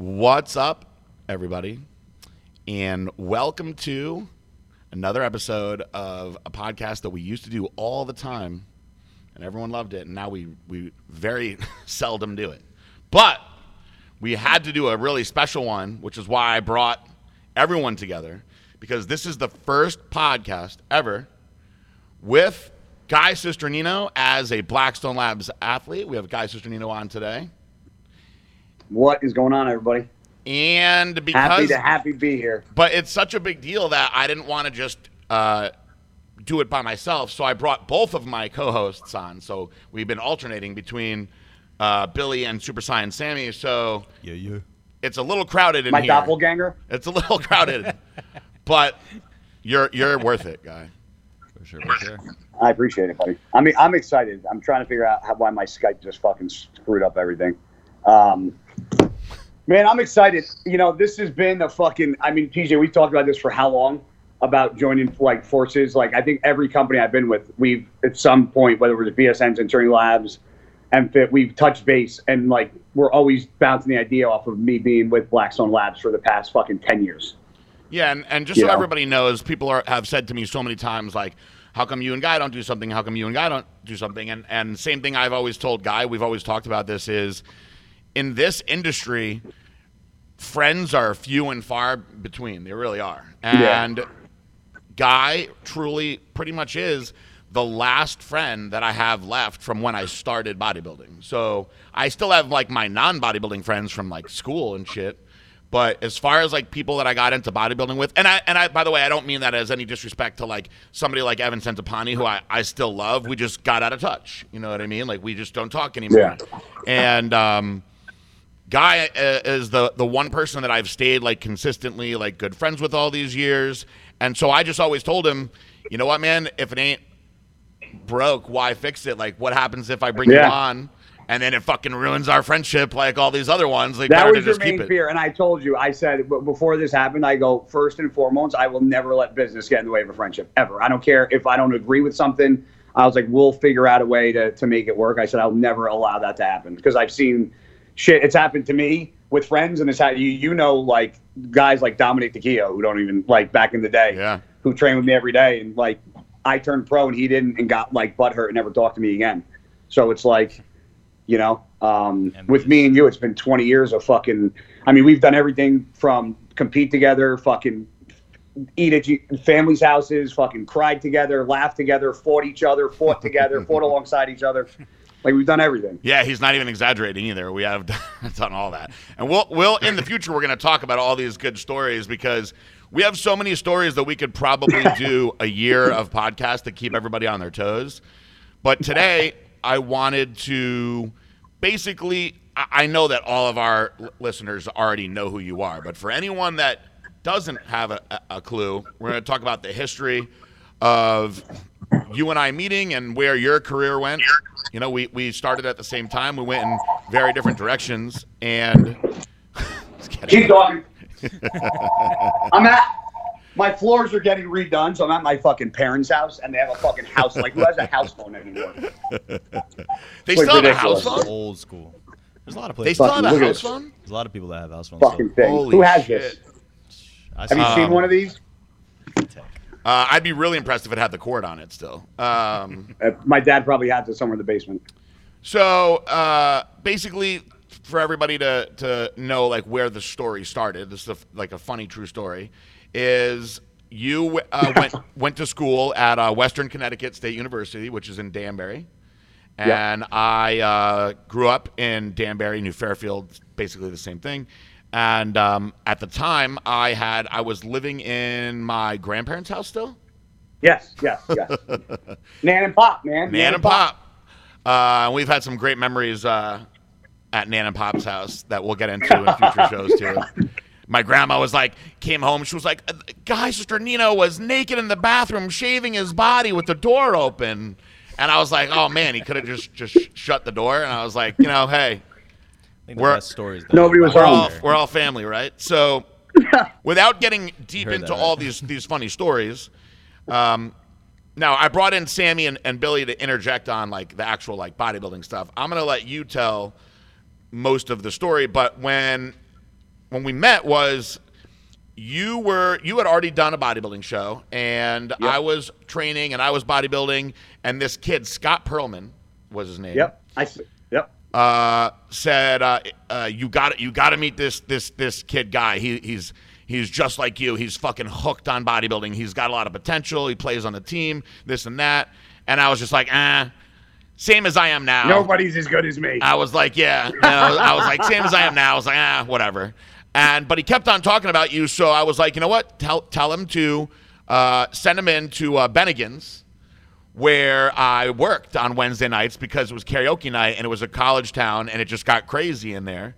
What's up, everybody? And welcome to another episode of a podcast that we used to do all the time, and everyone loved it. And now we, we very seldom do it. But we had to do a really special one, which is why I brought everyone together, because this is the first podcast ever with Guy Cisternino as a Blackstone Labs athlete. We have Guy Cisternino on today. What is going on, everybody? And because Happy to happy to be here. but it's such a big deal that I didn't want to just uh, do it by myself. So I brought both of my co-hosts on. So we've been alternating between uh, Billy and Super Saiyan Sammy. So Yeah, yeah. it's a little crowded in My here. doppelganger. It's a little crowded, but you're you're worth it, guy. For sure, for sure. I appreciate it, buddy. I mean, I'm excited. I'm trying to figure out how, why my Skype just fucking screwed up everything. Um, man, I'm excited. You know, this has been a fucking. I mean, PJ, we've talked about this for how long? About joining like forces. Like, I think every company I've been with, we've at some point, whether it was BSN, Century Labs, and Fit, we've touched base, and like we're always bouncing the idea off of me being with Blackstone Labs for the past fucking ten years. Yeah, and, and just so Yeah. everybody knows, people are, have said to me so many times, like, how come you and Guy don't do something? How come you and Guy don't do something? And, and same thing I've always told Guy, we've always talked about this, is in this industry, friends are few and far between. They really are. Yeah. And Guy truly pretty much is the last friend that I have left from when I started bodybuilding. So I still have like my non bodybuilding friends from like school and shit. But as far as like people that I got into bodybuilding with, and I and I by the way, I don't mean that as any disrespect to like somebody like Evan Centopani, who I, I still love. We just got out of touch. You know what I mean? Like we just don't talk anymore. Yeah. And um Guy uh, is the the one person that I've stayed like consistently like good friends with all these years, and so I just always told him, you know what, man, if it ain't broke, why fix it? Like, what happens if I bring you on, and then it fucking ruins our friendship like all these other ones? Like, That was your just main fear, and I told you. I said before this happened, I go first and foremost. I will never let business get in the way of a friendship ever. I don't care if I don't agree with something. I was like, we'll figure out a way to to make it work. I said I'll never allow that to happen because I've seen shit. It's happened to me with friends, and it's had you you know like guys like Dominic DeKio who don't even like back in the day, Yeah. who train with me every day, and like I turned pro and he didn't, and got like butthurt and never talked to me again. So it's like you know um, with me and you it's been 20 years of fucking i mean we've done everything from compete together fucking eat at families houses fucking cried together laughed together fought each other fought together fought alongside each other like we've done everything Yeah, he's not even exaggerating either. We have done all that, and we'll we'll in the future we're going to talk about all these good stories because we have so many stories that we could probably do a year of podcast to keep everybody on their toes. But today I wanted to basically. I know that all of our listeners already know who you are, but for anyone that doesn't have a, a- a clue, we're going to talk about the history of you and I meeting and where your career went. You know, we, we started at the same time. We went in very different directions. And Just kidding. keep talking i'm at my floors are getting redone so i'm at my fucking parents house and they have a fucking house like who has a house phone anymore they like still have a house phone. Old school. There's a lot of places. They still have a house this. phone. There's a lot of people that have house phones. fucking thing Holy who has shit. this I have see you seen one of these Uh, I'd be really impressed if it had the cord on it still. Um, uh, my dad probably has it somewhere in the basement so uh, basically, for everybody to, to know like where the story started, this is a, like a funny true story, is you uh, went went to school at uh, Western Connecticut State University, which is in Danbury, and I uh, grew up in Danbury, New Fairfield, basically the same thing. And um, at the time, I had I was living in my grandparents' house still. Yes, yes, yes. Nan and Pop, man. Nan and Pop. Uh, we've had some great memories uh, at Nan and Pop's house that we'll get into in future shows too. My grandma was like, came home. She was like, "Guy, Cisternino was naked in the bathroom, shaving his body with the door open." And I was like, "Oh man, he could have just just shut the door." And I was like, "You know, hey, think the We're- best stories. Nobody was we're home. all we're all family, right?" So, without getting deep heard into that, all these these funny stories, um, now I brought in Sammy and, and Billy to interject on like the actual like bodybuilding stuff. I'm gonna let you tell most of the story, but when when we met was you were you had already done a bodybuilding show, and I was training and I was bodybuilding, and this kid Scott Perlman was his name. Yep. I. uh, said, uh, uh, "You got You got to meet this this this kid guy. He, he's he's just like you. He's fucking hooked on bodybuilding. He's got a lot of potential. He plays on the team. This and that." And I was just like, "Ah." Same as I am now. Nobody's as good as me. I was like, yeah. You know, I was like, same as I am now. I was like, ah, whatever. And but he kept on talking about you, so I was like, you know what? Tell tell him to uh, send him in to uh, Bennigan's, where I worked on Wednesday nights because it was karaoke night and it was a college town and it just got crazy in there.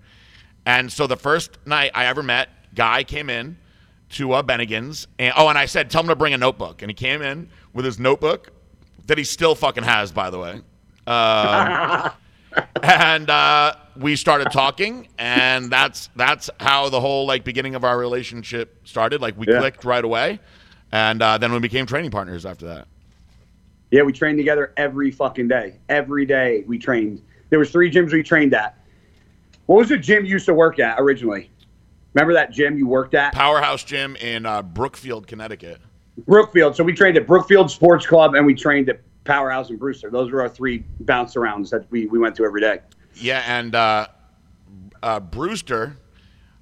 And so the first night I ever met, guy came in to uh, Bennigan's, and oh, and I said, tell him to bring a notebook, and he came in with his notebook that he still fucking has, by the way. Um, and uh, we started talking, and that's that's how the whole like beginning of our relationship started. Like we Yeah. clicked right away, and uh, then we became training partners after that. Yeah, we trained together every fucking day. Every day we trained. There was three gyms we trained at. What was the gym you used to work at originally? Remember that gym you worked at? Powerhouse Gym in uh, Brookfield, Connecticut. Brookfield. So we trained at Brookfield Sports Club and we trained at Powerhouse and Brewster. Those were our three bounce arounds that we, we went to every day. Yeah, and uh, uh, Brewster,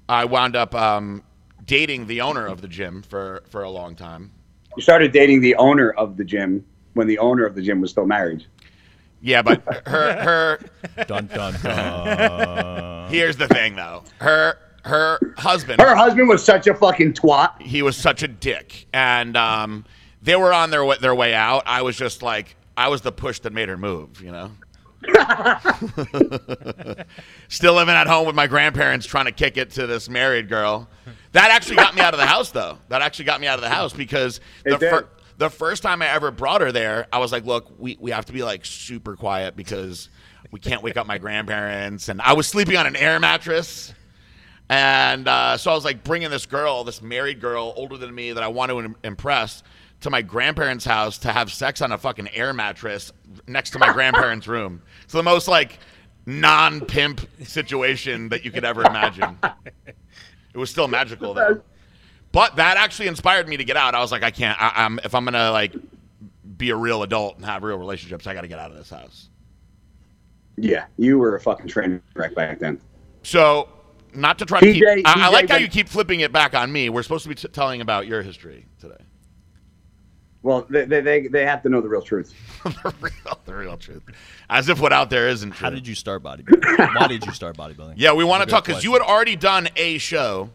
I wound up um, dating the owner of the gym for for a long time. You started dating the owner of the gym when the owner of the gym was still married. Yeah, but her her Dun dun dun. here's the thing though. Her her husband Her husband was such a fucking twat. he was such a dick, and um, they were on their wa- their way out. I was just like, I was the push that made her move, you know. Still living at home with my grandparents, trying to kick it to this married girl. That actually got me out of the house, though. That actually got me out of the house because the It fir- the first time I ever brought her there, I was like, "Look, we we have to be like super quiet because we can't wake up my grandparents." And I was sleeping on an air mattress. And uh, so I was like bringing this girl, this married girl, older than me, that I want to im- impress, to my grandparents' house to have sex on a fucking air mattress next to my grandparents' room. It's the most like non-pimp situation that you could ever imagine. It was still magical though. But that actually inspired me to get out. I was like, I can't. I, I'm if I'm gonna like be a real adult and have real relationships, I got to get out of this house. Yeah, you were a fucking train wreck back then. So, not to try to keep. PJ I, I like how you keep flipping it back on me. We're supposed to be t- telling about your history today. Well, they, they, they, they have to know the real truth. the real, the real truth. As if what out there isn't true. How did you start bodybuilding? Why did you start bodybuilding? Yeah, we want to talk because you had already done a show.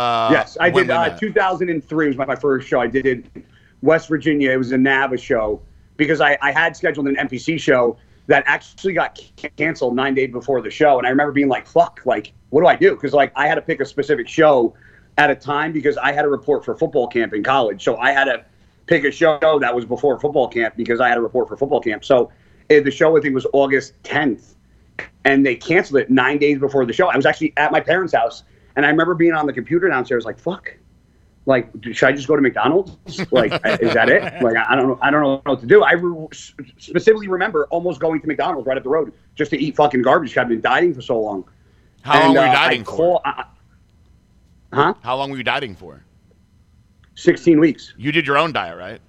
Uh, yes, I did. Uh, 2003 was my, my first show. I did it West Virginia. It was a NAVA show because I, I had scheduled an NPC show that actually got ca- canceled nine days before the show. And I remember being like, fuck, like, what do I do? Because, like, I had to pick a specific show at a time because I had to report for football camp in college. So I had to pick a show that was before football camp because I had to report for football camp. So eh, the show, I think, was August 10th and they canceled it nine days before the show. I was actually at my parents' house, and I remember being on the computer downstairs, like, "Fuck, like, should I just go to McDonald's? Like, is that it? Like, I don't know, I don't know what to do." I re- specifically remember almost going to McDonald's right up the road just to eat fucking garbage. I've been dieting for so long. How long were you uh, dieting for? call- I- huh? How long were you dieting for? Sixteen weeks. You did your own diet, right?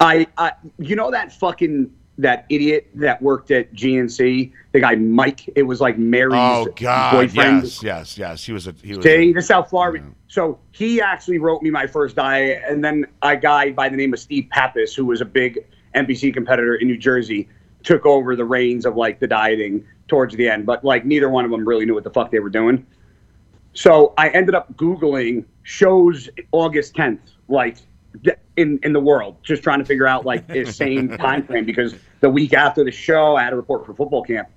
I, I, you know that fucking that idiot that worked at GNC, the guy Mike. It was like Mary's Oh God, boyfriend. yes, yes, yes. He was a he was. See, a- how far. we mm. So he actually wrote me my first diet, and then a guy by the name of Steve Pappas, who was a big NPC competitor in New Jersey, took over the reins of like the dieting towards the end. But like neither one of them really knew what the fuck they were doing. So I ended up googling shows August 10th, like in in the world, just trying to figure out like the same time frame because the week after the show, I had a report for football camp,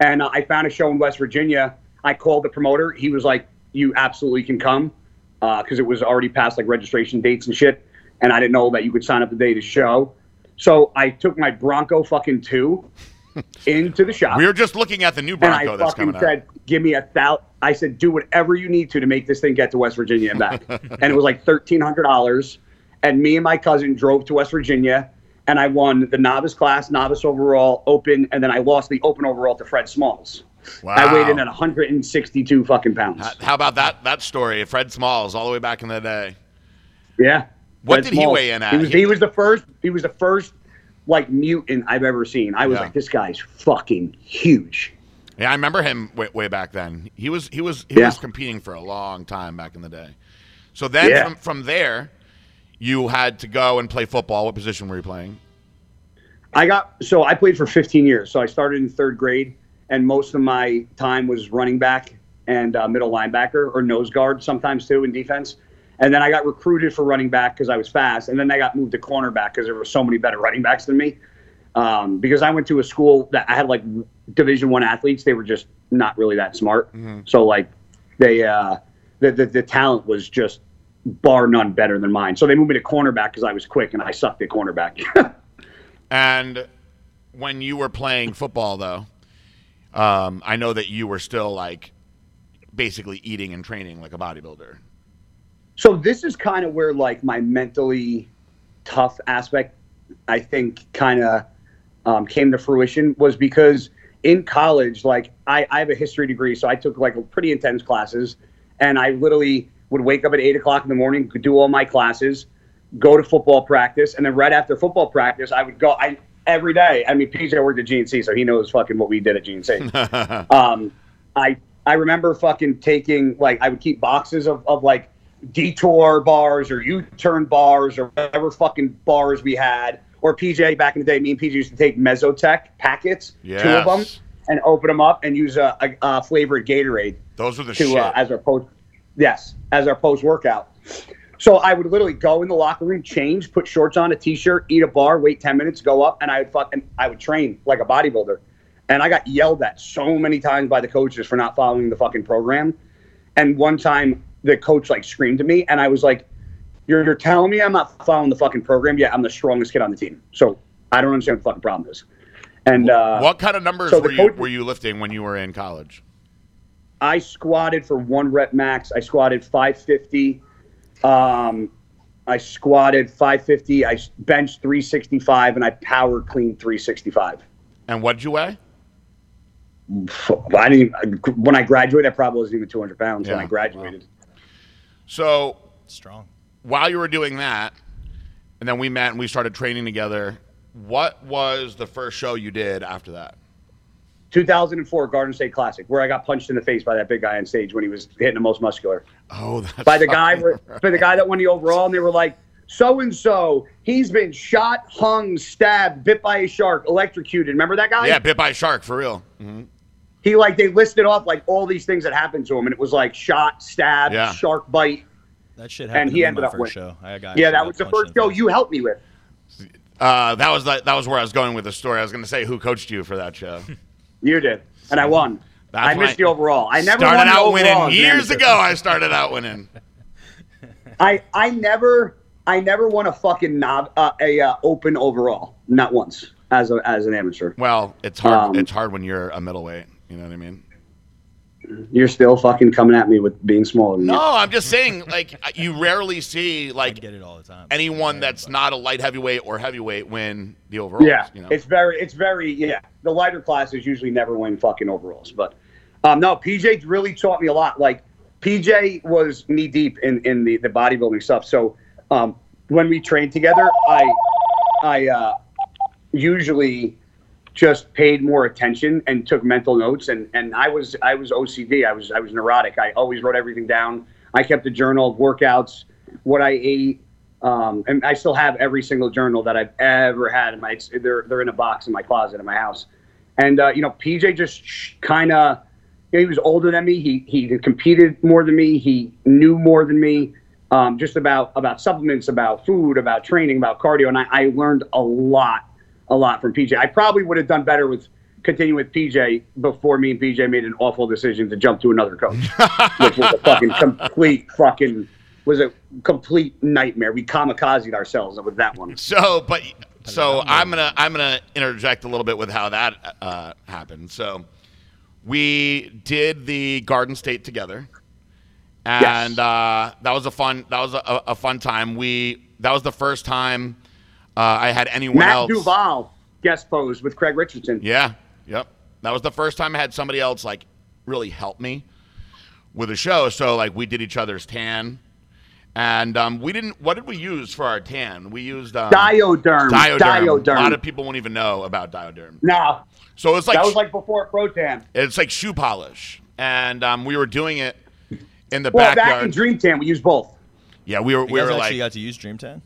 and uh, I found a show in West Virginia. I called the promoter. He was like, "You absolutely can come," because it was already past like registration dates and shit, and I didn't know that you could sign up the day to show. So I took my Bronco fucking two into the shop. we were just looking at the new And Bronco I that's fucking coming said, out. "Give me a thou." I said, "Do whatever you need to to make this thing get to West Virginia and back." and it was like thirteen hundred dollars. And me and my cousin drove to West Virginia, and I won the novice class, novice overall, open, and then I lost the open overall to Fred Smalls. Wow. I weighed in at 162 fucking pounds. How about that that story? Fred Smalls, all the way back in the day. Yeah. What Fred did he weigh in at? He was, he was the first. He was the first like mutant I've ever seen. I was Yeah. like, this guy's fucking huge. Yeah, I remember him way, way back then. He was he was he Yeah. was competing for a long time back in the day. So then Yeah. from from there, you had to go and play football. What position were you playing? I got so I played for 15 years. So I started in third grade, and most of my time was running back and uh, middle linebacker or nose guard sometimes too in defense. And then I got recruited for running back because I was fast, and then I got moved to cornerback because there were so many better running backs than me. Um, because I went to a school that I had like Division One athletes, they were just not really that smart. So like they uh, the, the the talent was just bar none better than mine. So they moved me to cornerback because I was quick and I sucked at cornerback. And when you were playing football, though, um, I know that you were still like basically eating and training like a bodybuilder. So this is kind of where like my mentally tough aspect, I think, kind of um, came to fruition was because in college, like I, I have a history degree, so I took like pretty intense classes, and I literally would wake up at eight o'clock in the morning, do all my classes, go to football practice, and then right after football practice, I would go. I every day. I mean, PJ worked at GNC, so he knows fucking what we did at GNC. um, I I remember fucking taking like I would keep boxes of, of like detour bars or U-turn bars or whatever fucking bars we had. Or PJ back in the day, me and PJ used to take Mesotech packets, two of them, and open them up and use a, a, a flavored Gatorade Those were the to shit. uh, as our post yes as our post workout. So i would literally go in the locker room change put shorts on a t-shirt eat a bar wait 10 minutes go up and i would fucking i would train like a bodybuilder. And i got yelled at so many times by the coaches for not following the fucking program. And one time the coach like screamed at me and i was like you're, you're telling me i'm not following the fucking program? Yeah i'm the strongest kid on the team. So i don't understand what the fucking problem is. And uh, what kind of numbers so were you coach- were you lifting when you were in college? I squatted for one rep max. I squatted 550. Um, I squatted 550. I benched 365, and I power cleaned 365. And what did you weigh? I didn't. When I graduated, I probably wasn't even 200 pounds when I graduated. So Strong. while you were doing that, and then we met and we started training together. What was the first show you did after that? 2004 Garden State Classic, where I got punched in the face by that big guy on stage when he was hitting the most muscular. Oh, that's by the guy fucking by the guy that won the overall, and they were like, so and so, he's been shot, hung, stabbed, bit by a shark, electrocuted. Remember that guy? Yeah, bit by a shark for real. hmm He like they listed off like all these things that happened to him, and it was like shot, stabbed, Yeah. shark bite. That shit happened And he ended my up first winning. show. I got Yeah, that was the first show you helped me with. Uh, that was the, that was where I was going with the story. I was going to say who coached you for that show. You did, and I won. That's I missed the overall. I never started won the out overall winning years ago. I started out winning. I I never I never won a fucking knob uh, a uh, open overall, not once as a as an amateur. Well, it's hard. Um, it's hard when you're a middleweight. You know what I mean? You're still fucking coming at me with being smaller than No, you. I'm just saying. Like you rarely see like get it all the time. anyone that's not a light heavyweight or heavyweight win the overalls. Yeah, you know? it's very, it's very, yeah. The lighter classes usually never win fucking overalls, but um, no, PJ really taught me a lot. Like PJ was knee deep in in the the bodybuilding stuff. So um, when we trained together, I I uh, usually just paid more attention and took mental notes and and I was I was OCD. I was I was neurotic. I always wrote everything down. I kept a journal of workouts, what I ate, um, and I still have every single journal that I've ever had in my. They're they're in a box in my closet in my house, and uh, you know PJ just kind of. You know, he was older than me. He he competed more than me. He knew more than me. Um, just about about supplements, about food, about training, about cardio, and I, I learned a lot, a lot from PJ. I probably would have done better with continuing with PJ before me and PJ made an awful decision to jump to another coach, which was a fucking complete fucking was a complete nightmare. We kamikazed ourselves with that one. So, but so I'm gonna I'm gonna interject a little bit with how that uh, happened. So, we did the Garden State together, and Yes. uh, that was a fun that was a, a fun time. We that was the first time uh, I had anyone Matt else. Duval guest posed with Craig Richardson. Yeah. Yep. That was the first time I had somebody else like really help me with a show. So like we did each other's tan, and um, we didn't. What did we use for our tan? We used um, Dyoderm. Dyoderm. Dyoderm. A lot of people won't even know about Dyoderm. no, So it's like that was like before Protan. it's like shoe polish, and um, we were doing it in the Well, back in Dream Tan, we used both. yeah, we were You we guys were actually like got to use Dream Tan?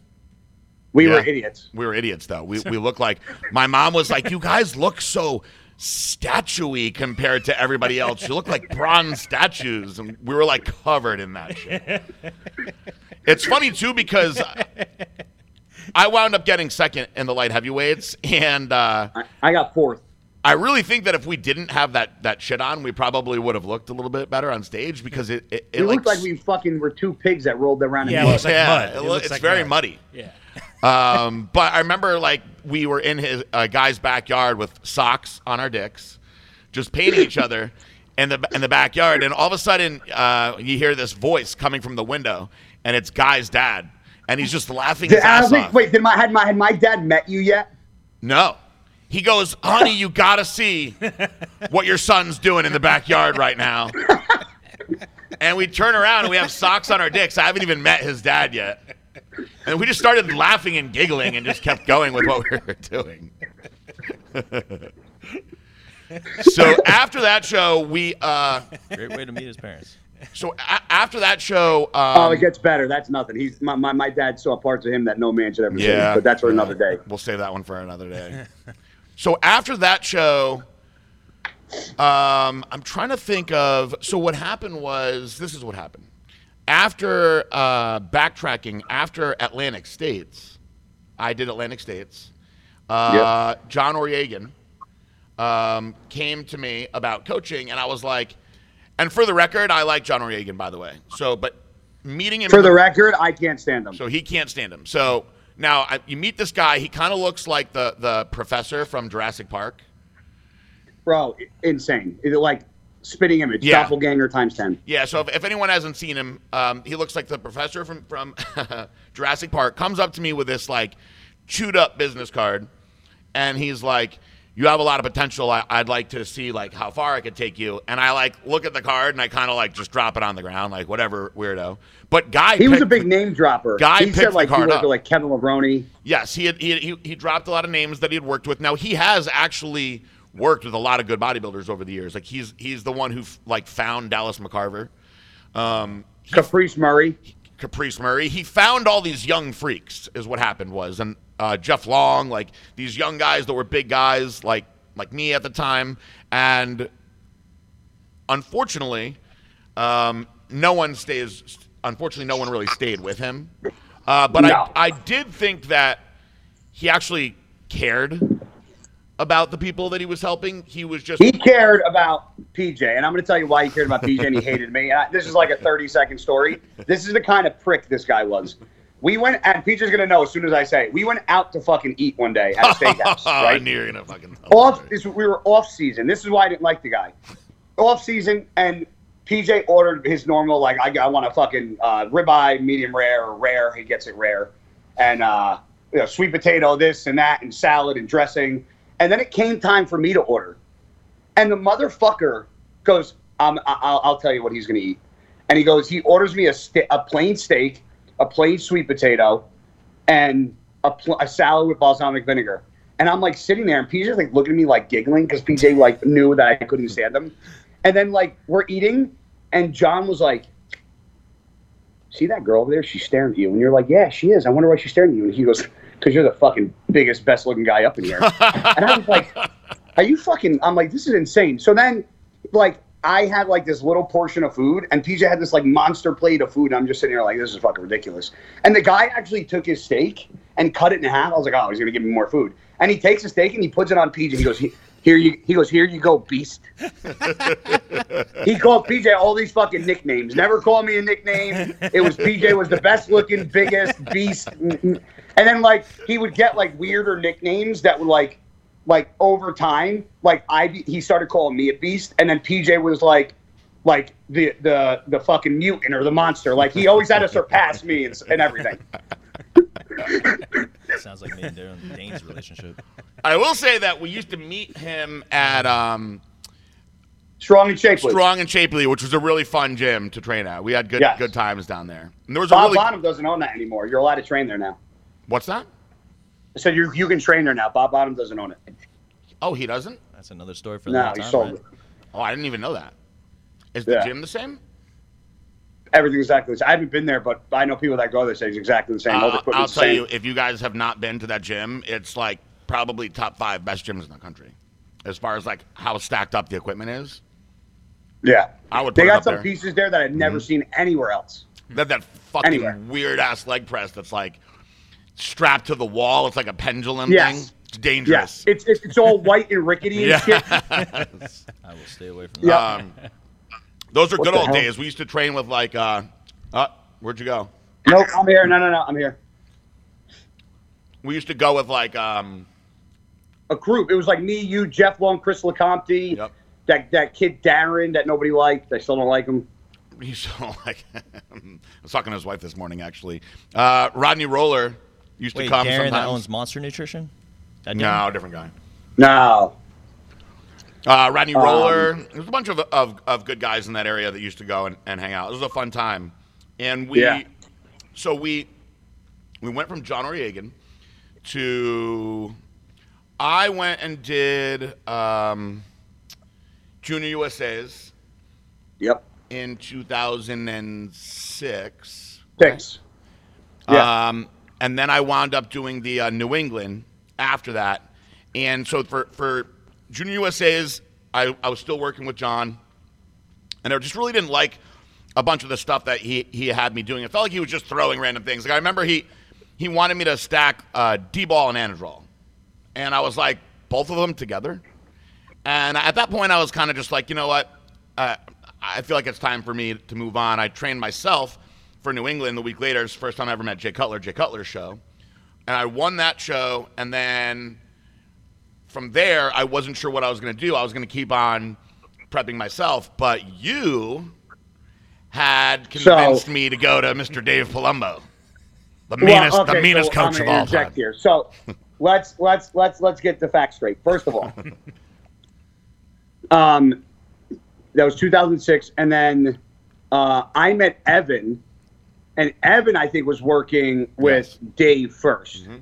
We Yeah. were idiots. we were idiots though. We we look like my mom was like, you guys look so statuey compared to everybody else. You look like bronze statues, and we were like covered in that shit. It's funny too because I wound up getting second in the light heavyweights, and uh, I, I got fourth. I really think that if we didn't have that that shit on, we probably would have looked a little bit better on stage because it it, it It like, looked like we fucking were two pigs that rolled around in Yeah, it mud. looks like yeah, mud. it It loo- looks it's like very mud. muddy. Yeah. Um, but I remember like we were in his uh, guy's backyard with socks on our dicks, just painting each other in the in the backyard, and all of a sudden uh, you hear this voice coming from the window, and it's guy's dad, and he's just laughing his Did, I ass think, off. wait, did my had my had my dad met you yet? No. He goes, honey, you gotta see what your son's doing in the backyard right now. and we turn around and we have socks on our dicks. I haven't even met his dad yet. And we just started laughing and giggling and just kept going with what we were doing. so after that show, we uh, Great way to meet his parents. so a- after that show, um, oh, it gets better. That's nothing. He's my, my, my dad saw parts of him that no man should ever Yeah. see. But that's for another day. We'll save that one for another day. so after that show, um, I'm trying to think of. So what happened was this is what happened. After uh, backtracking, after Atlantic States, I did Atlantic States. Uh, John Oriegan um, came to me about coaching, and I was like, and for the record, I like John Oriegan, by the way. So, but meeting him For in the record, I can't stand him. so he can't stand him. So now I, you meet this guy. He kind of looks like the the professor from Jurassic Park. Bro, insane. Is it like spitting image? Yeah. Doppelganger times 10. Yeah. So if, if anyone hasn't seen him, um, he looks like the professor from from Jurassic Park. Comes up to me with this like chewed up business card, and he's like. You have a lot of potential. I, I'd like to see like how far I could take you. And I like look at the card and I kind of like just drop it on the ground, like whatever weirdo. But guy, He was a big name dropper. Guy he picked said the like he card worked up. with like Kevin Levrone. Yes, he, had, he, he he dropped a lot of names that he had worked with. Now he has actually worked with a lot of good bodybuilders over the years. Like he's he's the one who like found Dallas McCarver, um, Caprice Murray. Caprice Murray. He found all these young freaks. Is what happened was, and uh, Jeff Long, like these young guys that were big guys, like like me at the time, and unfortunately, um, no one stays. Unfortunately, no one really stayed with him. Uh, but No. I, I did think that he actually cared about the people that he was helping. He was just He cared about PJ, and I'm going to tell you why he cared about PJ and he hated me. And I, this is like a 30 second story. This is the kind of prick this guy was. We went, and PJ's going to know as soon as I say it. We went out to fucking eat one day at a steakhouse, I right? knew you were gonna fucking off this, we were off season. This is why I didn't like the guy. Off season, and PJ ordered his normal like I, I want a fucking uh, ribeye, medium rare or rare. He gets it rare, and uh, you know, sweet potato, this and that, and salad and dressing. And then it came time for me to order, and the motherfucker goes, um, I'll, "I'll tell you what he's gonna eat," and he goes, he orders me a sta- a plain steak, a plain sweet potato, and a, pl- a salad with balsamic vinegar. And I'm like sitting there, and PJ's like looking at me like giggling because PJ like knew that I couldn't stand him. And then like we're eating, and John was like, "See that girl over there? She's staring at you." And you're like, "Yeah, she is. I wonder why she's staring at you." And he goes, "Because you're the fucking biggest, best looking guy up in here." and I was like, "Are you fucking?" I'm like, "This is insane." So then, like. I had like this little portion of food, and PJ had this like monster plate of food. And I'm just sitting here like, this is fucking ridiculous. And the guy actually took his steak and cut it in half. I was like, oh, he's gonna give me more food. And he takes the steak and he puts it on PJ. He goes, here you. He goes, here you go, beast. he called PJ all these fucking nicknames. Never called me a nickname. It was PJ was the best looking, biggest beast. And then like he would get like weirder nicknames that would like like over time, like I he started calling me a beast, and then PJ was like, like the the the fucking mutant or the monster. Like he always had to surpass me and, and everything. Sounds like me and Darren Dane's relationship. I will say that we used to meet him at um, Strong and shapely. Strong and Shapely, which was a really fun gym to train at. We had good Yes. good times down there. And there was a Bob really Bonham doesn't own that anymore. You're allowed to train there now. what's that? I said you you can train there now. Bob Bonham doesn't own it. Oh, he doesn't. That's another story for No, another he time. sold right? it. Oh, I didn't even know that. Is the Yeah. gym the same? Everything's exactly the same. I haven't been there, but I know people that go there say it's exactly the same. All the Uh, I'll tell the you, same. if you guys have not been to that gym, it's like probably top five best gyms in the country, as far as like how stacked up the equipment is. Yeah. I would They put it got up some there. pieces there that I've never seen anywhere else. That that fucking Anywhere. weird ass leg press that's like strapped to the wall. It's like a pendulum Yes. thing. It's dangerous. Yes. It's, it's it's all white and rickety and shit. Yeah. I will stay away from Yeah. that. um, those are What good old hell? days. We used to train with like, uh, uh, where'd you go? No, I'm here. No, no, no. I'm here. We used to go with like, um, A group. It was like me, you, Jeff Long, Chris LeCompte, Yep. that that kid Darren that nobody liked. I still don't like him. he used to like. I was talking to his wife this morning actually. Uh, Rodney Roller used Wait, to come Darren sometimes. that owns Monster Nutrition? That guy? no, different guy. No. Uh, Rodney Um, Roller. There's a bunch of, of, of good guys in that area that used to go and, and hang out. It was a fun time. And we, Yeah. so we, we went from John Oriegan to, I went and did um, Junior USA's Yep. in 2006. Six. Yeah. Um, and then I wound up doing the uh, New England after that. And so for, for Junior USA's, I, I was still working with John. And I just really didn't like a bunch of the stuff that he, he had me doing. It felt like he was just throwing random things. Like I remember he, he wanted me to stack uh, D-ball and Anadrol. And I was like, both of them together? And at that point, I was kind of just like, you know what? Uh, I feel like it's time for me to move on. I trained myself for New England the week later. It's the first time I ever met Jay Cutler, Jay Cutler's show. And I won that show. And then from there, I wasn't sure what I was going to do. I was going to keep on prepping myself. But you had convinced me to go to Mr. Dave Palumbo, the meanest, Well, the meanest so coach of all time. Here. So let's let's let's let's get the facts straight. First of all, um, that was 2006, and then uh, I met Evan, and Evan I think was working with Yes. Dave 1st Mhm.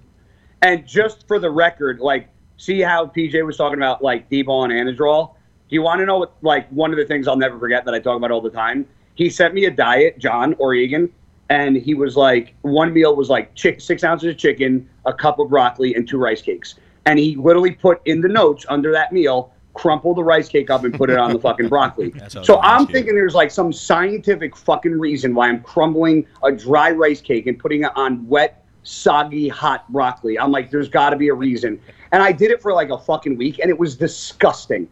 And just for the record, like, see how PJ was talking about like D-ball and Anadrol. Do you want to know what like one of the things I'll never forget that I talk about all the time? He sent me a diet, John Oregon, and he was like, one meal was like chick, six ounces of chicken, a cup of broccoli, and two rice cakes. And he literally put in the notes under that meal, crumple the rice cake up and put it on the fucking broccoli. So I'm thinking there's like some scientific fucking reason why I'm crumbling a dry rice cake and putting it on wet, soggy, hot broccoli. I'm like, there's got to be a reason. And I did it for like a fucking week, and it was disgusting.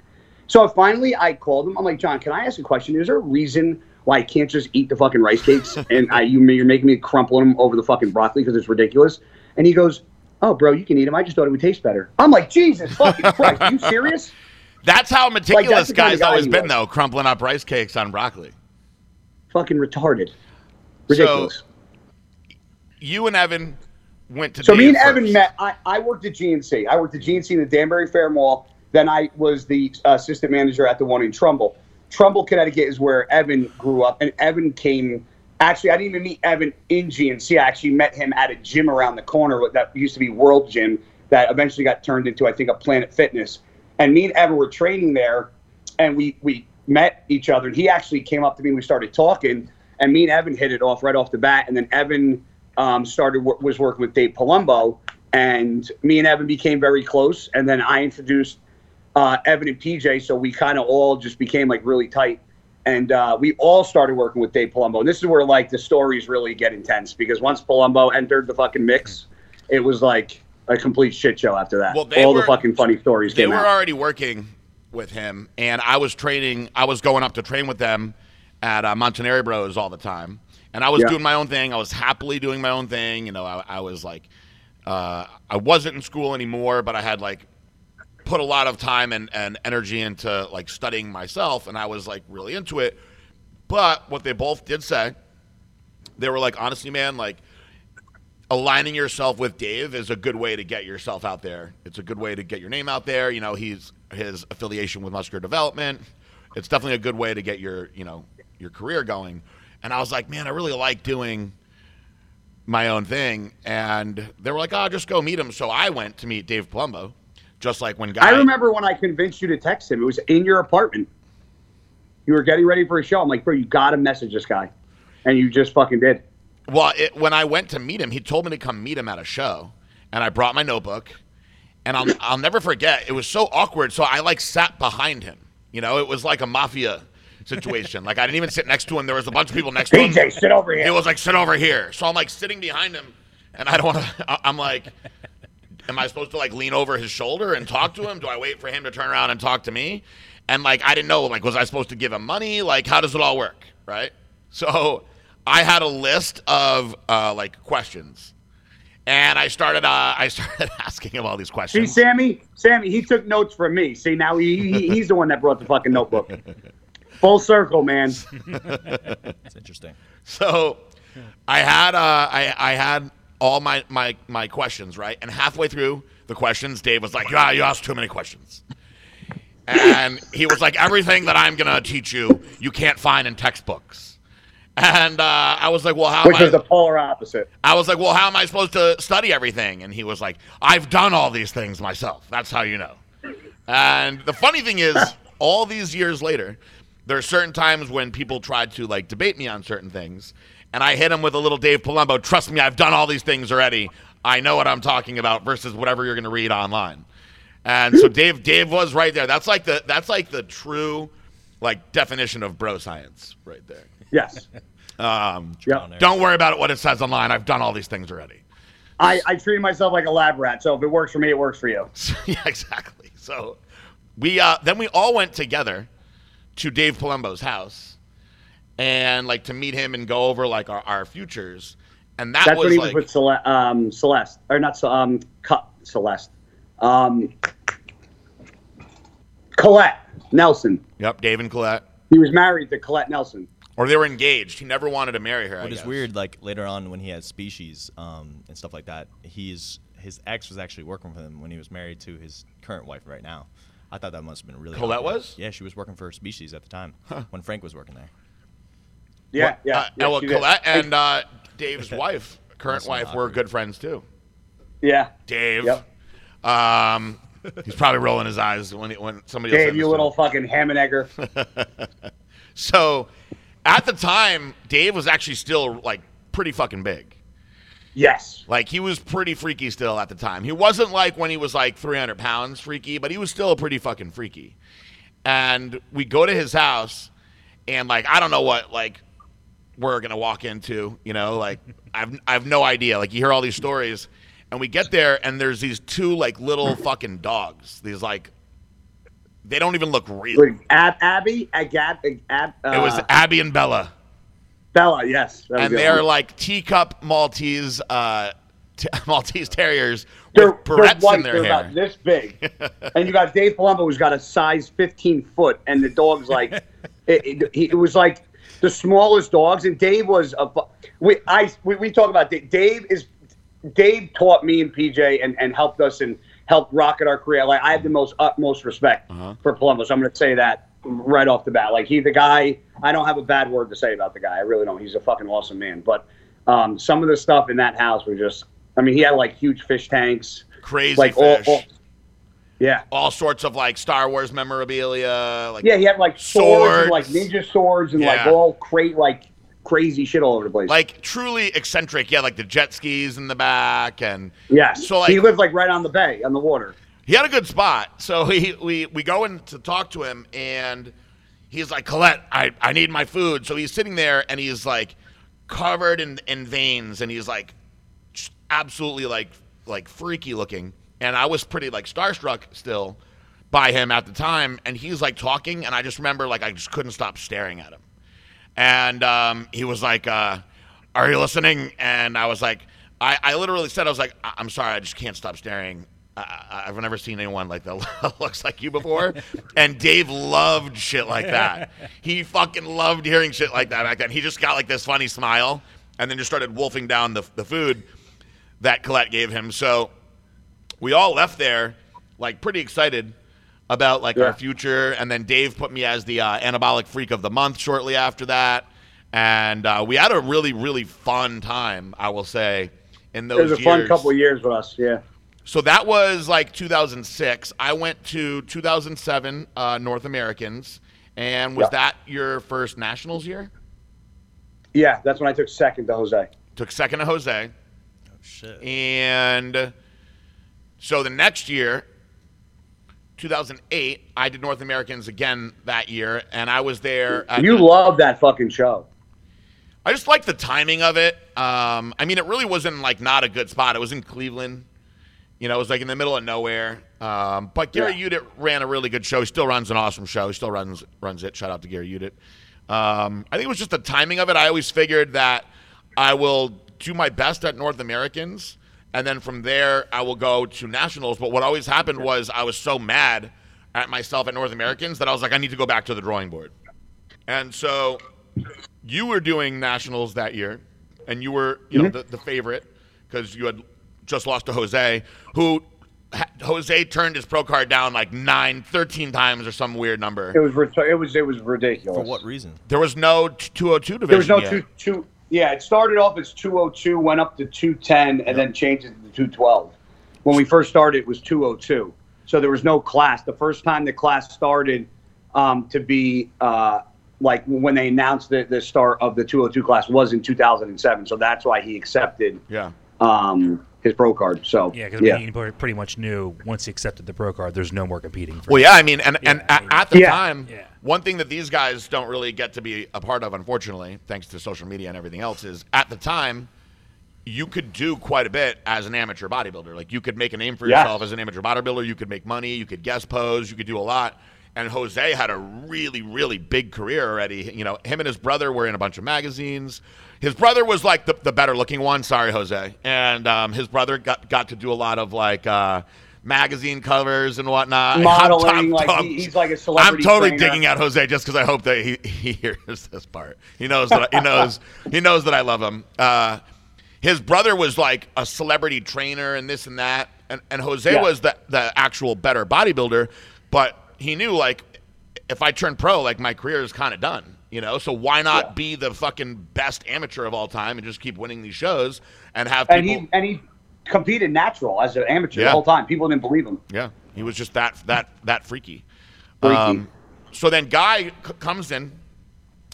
So finally, I called him. I'm like, John, can I ask a question? Is there a reason why I can't just eat the fucking rice cakes and I, you, you're making me crumple them over the fucking broccoli because it's ridiculous? And he goes, Oh, bro, you can eat them. I just thought it would taste better. I'm like, Jesus fucking Christ, are you serious? That's how meticulous the kind guys guy always been, was. though, crumpling up rice cakes on broccoli. Fucking retarded. Ridiculous. You and Evan went to So, me and Evan met. I, I worked at GNC. I worked at GNC in the Danbury Fair Mall. Then I was the uh, assistant manager at the one in Trumbull. Trumbull, Connecticut is where Evan grew up. And Evan came. Actually, I didn't even meet Evan in GNC. I actually met him at a gym around the corner that used to be World Gym that eventually got turned into, I think, a Planet Fitness. And me and Evan were training there, and we we met each other. And he actually came up to me and we started talking. And me and Evan hit it off right off the bat. And then Evan um, started was working with Dave Palumbo, and me and Evan became very close. And then I introduced uh, Evan and PJ, so we kind of all just became like really tight. And uh, we all started working with Dave Palumbo. And this is where like the stories really get intense because once Palumbo entered the fucking mix, it was like a complete shit show after that. Well, all were- the fucking funny stories They were out. already working with him, and I was training. I was going up to train with them at uh, Montanari Bros all the time, and I was Yeah. doing my own thing. I was happily doing my own thing. You know, I, I was like, uh, I wasn't in school anymore, but I had like put a lot of time and, and energy into like studying myself, and I was like really into it. But what they both did say, they were like, honestly, man, like aligning yourself with Dave is a good way to get yourself out there. It's a good way to get your name out there. You know, he's his affiliation with Muscular Development. It's definitely a good way to get your, you know, your career going. And I was like, man, I really like doing my own thing. And they were like, oh, just go meet him. So I went to meet Dave Palumbo, just like when guy. I remember when I convinced you to text him. It was in your apartment. You were getting ready for a show. I'm like, bro, you got to message this guy. And you just fucking did. Well, it, when I went to meet him, he told me to come meet him at a show, and I brought my notebook, and I'll I'll never forget. It was so awkward, so I like sat behind him. You know, it was like a mafia situation. like I didn't even sit next to him. There was a bunch of people next to him. PJ, sit over here. It was like sit over here. So I'm like sitting behind him, and I don't want to. I'm like, am I supposed to like lean over his shoulder and talk to him? Do I wait for him to turn around and talk to me? And like I didn't know. Like was I supposed to give him money? Like how does it all work? Right. So I had a list of uh, like questions, and I started. Uh, I started asking him all these questions. See. Sammy, Sammy, he took notes from me. See, now he, he he's the one that brought the fucking notebook. Full circle, man. It's interesting. So I had uh, I I had all my my my questions right, and halfway through the questions, Dave was like, "Yeah, you asked too many questions." And he was like, "Everything that I'm gonna teach you, you can't find in textbooks." And uh, I was like, "Well, how?" Which am I- was the polar opposite. I was like, well, how am I supposed to study everything? And he was like, I've done all these things myself. That's how you know. And the funny thing is, all these years later, there are certain times when people try to like debate me on certain things, and I hit them with a little Dave Palumbo. Trust me, I've done all these things already. I know what I'm talking about versus whatever you're going to read online. And so Dave, Dave was right there. That's like the that's like the true like definition of bro science right there. Yes. Um, Yep. don't worry about it, what it says online. I've done all these things already. I, I treated myself like a lab rat, so if it works for me, it works for you. yeah, exactly. So we uh, then we all went together to Dave Palumbo's house and like to meet him and go over like our, our futures. And that That's was what he like was with Cele- um, Celeste, or not Ce- um, Cut Celeste, um, Colette Nelson. yep, Dave and Colette. He was married to Colette Nelson. Or they were engaged. He never wanted to marry her. I What is weird, like later on when he had species um, and stuff like that, he's his ex was actually working for him when he was married to his current wife right now. I thought that must have been really. Colette awkward. was? Yeah, she was working for Species at the time when Frank was working there. Yeah, Well, yeah. uh, yeah, well, she did. And uh, Dave's wife, current Must wife, been were good friends too. yeah. Dave. Yep. Um, he's probably rolling his eyes when he, when somebody else Dave, said you little him. fucking ham and egger. So, at the time, Dave was actually still like pretty fucking big. Yes. Like he was pretty freaky still at the time. He wasn't like when he was like 300 pounds freaky, but he was still pretty fucking freaky. And we go to his house, and like I don't know what like we're gonna walk into. You know, like I've I have no idea. Like you hear all these stories, and we get there, and there's these two like little fucking dogs. These like they don't even look real. Ab, Abby, Agab, Ab, uh, It was Abby and Bella. Bella. Yes. that and they're like teacup Maltese uh, t- Maltese terriers They're, with barrettes they're white, in their they're hair. about this big, and you got Dave Palumbo who's got a size 15 foot, and the dog's like, it, it, it was like the smallest dogs, and Dave was a. We I we, we talk about Dave. Dave is Dave taught me and PJ and, and helped us and helped rocket our career. Like I have the most utmost respect Uh-huh. for Palumbo. So I'm going to say that right off the bat. Like he, the guy, I don't have a bad word to say about the guy. I really don't. He's a fucking awesome man. But um, some of the stuff in that house was just. I mean, he had like huge fish tanks Crazy like all, fish. all- yeah all sorts of like Star Wars memorabilia. Like yeah he had like swords, and, like ninja swords and like all crate like crazy shit all over the place like truly eccentric. Yeah, like the jet skis in the back, and yeah. so, like- he lived like right on the bay on the water he had a good spot. So he, we we go in to talk to him, and he's like, Colette, I, I need my food. So he's sitting there, and he's like covered in, in veins, and he's like absolutely like like freaky looking. And I was pretty like starstruck still by him at the time, and he's like talking, and I just remember like I just couldn't stop staring at him. And um, he was like, uh, "Are you listening?" And I was like, I, I literally said, "I was like, I- I'm sorry, I just can't stop staring." I, I've never seen anyone like that looks like you before. and Dave loved shit like that. He fucking loved hearing shit like that back then. He just got like this funny smile, and then just started wolfing down the the food. that Colette gave him. So we all left there like pretty excited about like Yeah. our future. And then Dave put me as the uh, anabolic freak of the month shortly after that. And uh, we had a really, really fun time, I will say, in those years. It was a fun couple of years with us. Yeah. So that was like 2006. I went to 2007 uh, North Americans. And was Yeah. that your first nationals year? Yeah, that's when I took second to Jose. Took second to Jose. Oh shit. And so the next year, 2008, I did North Americans again that year, and I was there. At, You love that fucking show. I just like the timing of it. Um, I mean, it really wasn't like not a good spot. It was in Cleveland. You know, it was like in the middle of nowhere. Um, but Gary Yeah. Udit ran a really good show. He still runs an awesome show. He still runs runs it. Shout out to Gary Udit. Um, I think it was just the timing of it. I always figured that I will do my best at North Americans, and then from there I will go to nationals. But what always happened was I was so mad at myself at North Americans that I was like, I need to go back to the drawing board. And so you were doing nationals that year, and you were, you know, the, the favorite because you had just lost to Jose, who Jose turned his pro card down like nine, 13 times or some weird number. It number. was it was it was ridiculous. For what reason? There was no 202 division. There was no yet. two two. Yeah, it started off as 202, went up to 210, and then changed it to 212. When we first started, it was 202. So there was no class. The first time the class started um, to be uh, like when they announced the, the start of the 202 class was in 2007. So that's why he accepted Yeah. um, his pro card. So Yeah, because yeah. he pretty much knew once he accepted the pro card, there's no more competing. For Well, yeah, I mean, and, and I at, mean- at the Yeah. time, Yeah. one thing that these guys don't really get to be a part of, unfortunately, thanks to social media and everything else, is at the time, you could do quite a bit as an amateur bodybuilder. Like, you could make a name for Yes. yourself as an amateur bodybuilder. You could make money. You could guest pose. You could do a lot. And Jose had a really, really big career already. You know, him and his brother were in a bunch of magazines. His brother was like the, the better looking one. Sorry, Jose. And um, his brother got, got to do a lot of like uh, magazine covers and whatnot. Modeling, I'm- like, he- he's like a celebrity I'm totally trainer. digging at Jose just because I hope that he, he hears this part. He knows that I, he knows he knows that I love him. Uh, his brother was like a celebrity trainer and this and that, and, and Jose Yeah. was the the actual better bodybuilder, but he knew like if I turn pro, like my career is kind of done. You know, so why not Yeah. be the fucking best amateur of all time and just keep winning these shows and have people? and he and he competed natural as an amateur Yeah. the whole time. People didn't believe him. Yeah, he was just that that that freaky. Freaky. Um, so then Guy c- comes in,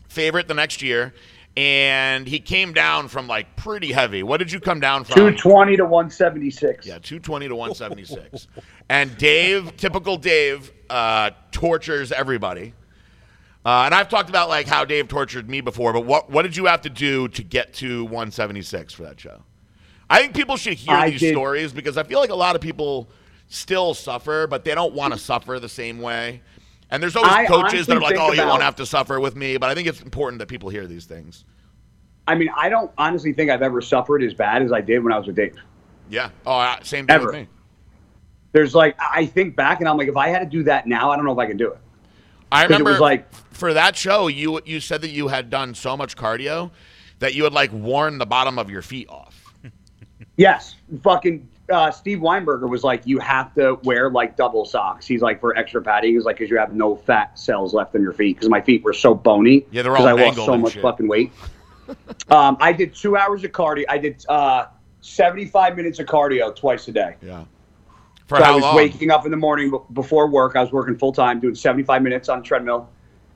favorite the next year, and he came down from like pretty heavy. What did you come down from? 220 to 176. Yeah, 220 to 176. and Dave, typical Dave, uh, tortures everybody. Uh, and I've talked about like how Dave tortured me before, but what what did you have to do to get to 176 for that show? I think people should hear I these did- stories because I feel like a lot of people still suffer, but they don't want to suffer the same way. And there's always I coaches that are like, "Oh, think you won't have to suffer with me," but I think it's important that people hear these things. I mean, I don't honestly think I've ever suffered as bad as I did when I was with Dave. Yeah. Oh, same thing with Ever. me. There's like, I think back and I'm like, if I had to do that now, I don't know if I can do it. I 'Cause it remember was like- for that show, you you said that you had done so much cardio that you had like worn the bottom of your feet off. Yes, fucking uh, Steve Weinberger was like, you have to wear like double socks. He's like for extra padding. He's like, because you have no fat cells left in your feet. Because my feet were so bony. Yeah, they're all I lost so much shit. fucking weight. um, I did two hours of cardio. I did uh, 75 minutes of cardio twice a day. Yeah. For so I was long? waking up in the morning before work. I was working full time, doing 75 minutes on a treadmill,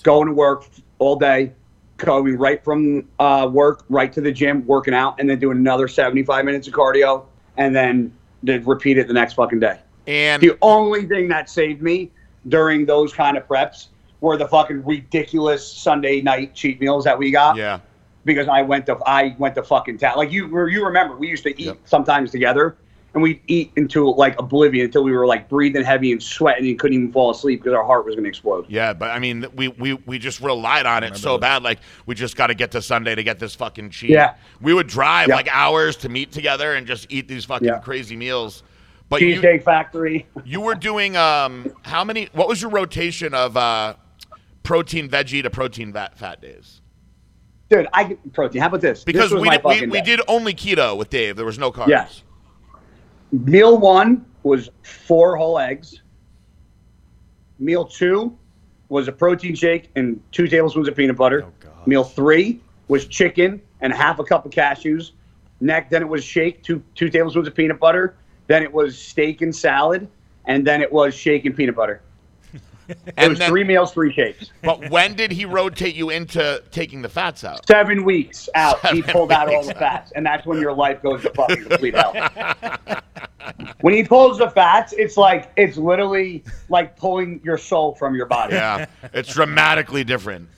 going to work all day, going right from uh, work right to the gym, working out, and then doing another 75 minutes of cardio, and then did repeat it the next fucking day. and The only thing that saved me during those kind of preps were the fucking ridiculous Sunday night cheat meals that we got yeah, because I went to I went to fucking town. Like you you remember, we used to eat Yep. sometimes together, and we'd eat into like oblivion until we were like breathing heavy and sweating and couldn't even fall asleep because our heart was going to explode. yeah, but I mean, we we, we just relied on it so those. bad. Like we just got to get to Sunday to get this fucking cheat. Yeah. we would drive Yeah. like hours to meet together and just eat these fucking Yeah. crazy meals. But you, Cheesecake Factory. you were doing um how many? What was your rotation of uh protein veggie to protein fat fat days? Dude, I get protein. How about this? Because this we did, we, we did only keto with Dave. There was no carbs. Yes. Meal one was four whole eggs. Meal two was a protein shake and two tablespoons of peanut butter. Oh. Meal three was chicken and half a cup of cashews. Next, then it was shake, two two tablespoons of peanut butter. Then it was steak and salad, and then it was shake and peanut butter. It was then- three meals, three shakes. But when did he rotate you into taking the fats out? Seven weeks out, he pulled out all the out. fats, and that's when your life goes to fucking complete hell. when he pulls the fats, it's like it's literally like pulling your soul from your body. Yeah, it's dramatically different.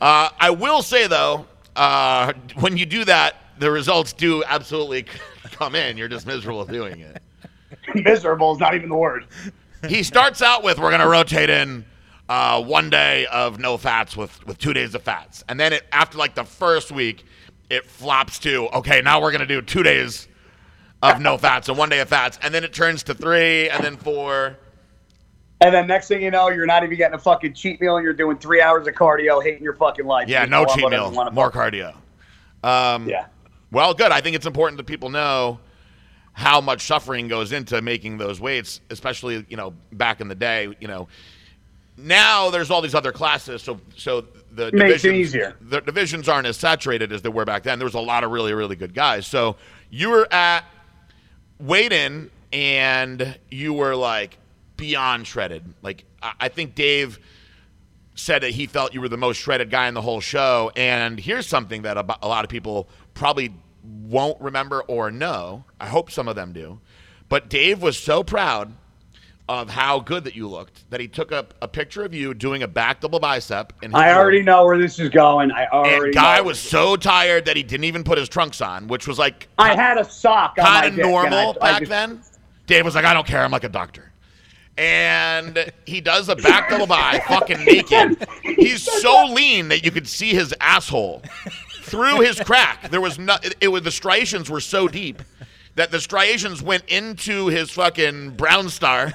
Uh, I will say though, uh, when you do that, the results do absolutely come in. You're just miserable doing it. Miserable is not even the word. He starts out with we're going to rotate in uh, one day of no fats with with two days of fats, and then it, after like the first week, it flops to okay, now we're going to do two days of no fats and one day of fats, and then it turns to three, and then four. And then next thing you know, you're not even getting a fucking cheat meal, and you're doing three hours of cardio, hating your fucking life. Yeah, You no cheat meal, more cardio. Um, Yeah. Well, good. I think it's important that people know how much suffering goes into making those weights, especially you know back in the day. You know, now there's all these other classes, so so the divisions. The divisions aren't as saturated as they were back then. There was a lot of really really good guys. So you were at weighed in and you were like beyond shredded. Like I, I think Dave said that he felt you were the most shredded guy in the whole show. And here's something that a, a lot of people probably won't remember or know. I hope some of them do. But Dave was so proud of how good that you looked that he took a, a picture of you doing a back double bicep. And I already know where this is going. I already. And guy was so tired that he didn't even put his trunks on, which was like I had a sock. kind of normal I- I back just- then. Dave was like, I don't care. I'm like a doctor. And he does a back double by, fucking naked. He's so lean that you could see his asshole through his crack. There was no, it was the striations were so deep that the striations went into his fucking brown star.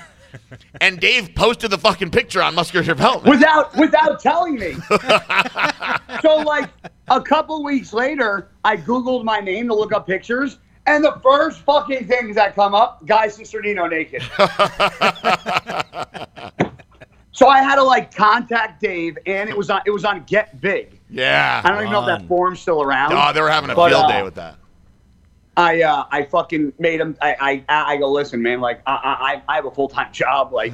And Dave posted the fucking picture on Muscular Development. without without telling me. so like a couple weeks later, I googled my name to look up pictures, and the first fucking things that come up, Guy Cisternino naked. so I had to like contact Dave, and it was on it was on Get Big. Yeah. I don't even know if that Fun. form's still around. Oh, they were having a But, field uh, day with that. I uh, I fucking made him. I I, I go listen, man. Like I I, I have a full time job. Like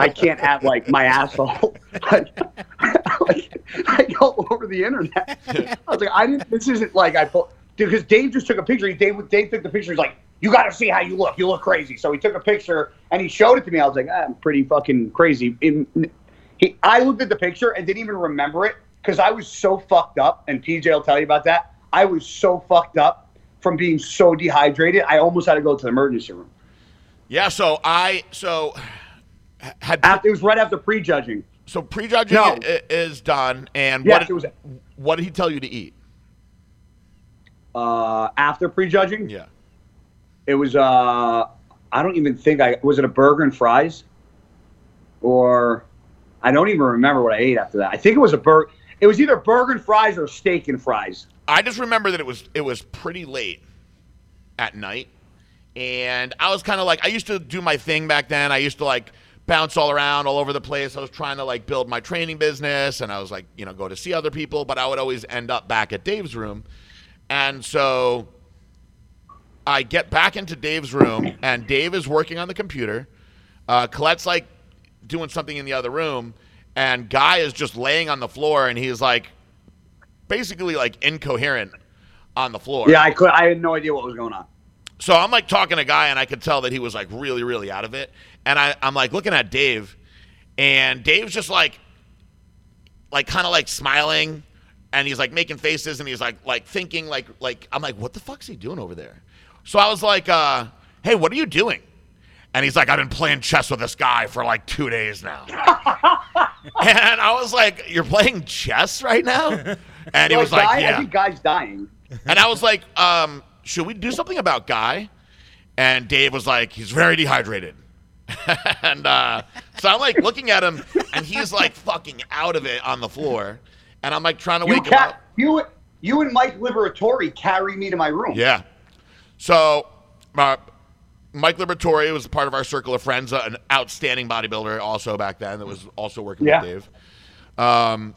I can't have like my asshole. like, like, I go over the internet. I was like, I didn't. This isn't like I put because Dave just took a picture. Dave Dave took the picture. He's like, you got to see how you look. You look crazy. So he took a picture and he showed it to me. I was like, I'm pretty fucking crazy. In, he, I looked at the picture and didn't even remember it because I was so fucked up. And PJ will tell you about that. I was so fucked up from being so dehydrated. I almost had to go to the emergency room. Yeah, so I so had After, it was right after prejudging. so prejudging No. is done, and Yes, what it was- what did he tell you to eat? Uh, after prejudging, Yeah, it was. Uh, I don't even think I was it a burger and fries, or I don't even remember what I ate after that. I think it was a burger. It was either burger and fries or steak and fries. I just remember that it was it was pretty late at night, and I was kind of like I used to do my thing back then. I used to like bounce all around all over the place. I was trying to like build my training business, and I was like you know go to see other people, but I would always end up back at Dave's room, and so I get back into Dave's room, and Dave is working on the computer. Uh, Colette's like doing something in the other room, and Guy is just laying on the floor, and he's like basically like incoherent on the floor. Yeah, I could. I had no idea what was going on. So I'm like talking to Guy, and I could tell that he was like really, really out of it. And I, I'm like looking at Dave, and Dave's just like, like kind of like smiling, and he's like making faces, and he's like like thinking like like I'm like what the fuck's he doing over there? So I was like, uh, hey, what are you doing? And he's like, I've been playing chess with this guy for like two days now. and I was like, you're playing chess right now? And he was Guy, like, I yeah. think Guy's dying. And I was like, um, should we do something about Guy? And Dave was like, he's very dehydrated. and uh, so I'm like looking at him, and he's like fucking out of it on the floor. And I'm like trying to You, wake him up. you, you and Mike Liberatore carry me to my room. Yeah. So uh, Mike Liberatore was part of our circle of friends, uh, an outstanding bodybuilder also back then that was also working Yeah. with Dave. Um,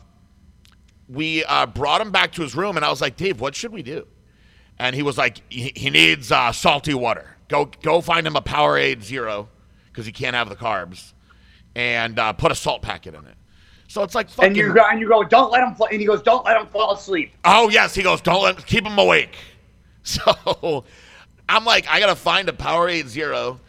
we uh, brought him back to his room, and I was like, Dave, what should we do? And he was like, he, he needs uh, salty water. Go go find him a Powerade Zero because he can't have the carbs, and uh, put a salt packet in it. So it's like fucking. And you go, and you go, don't let him. Fall. And he goes, don't let him fall asleep. Oh yes, he goes. Don't let keep him awake. So I'm like, I gotta find a Powerade Zero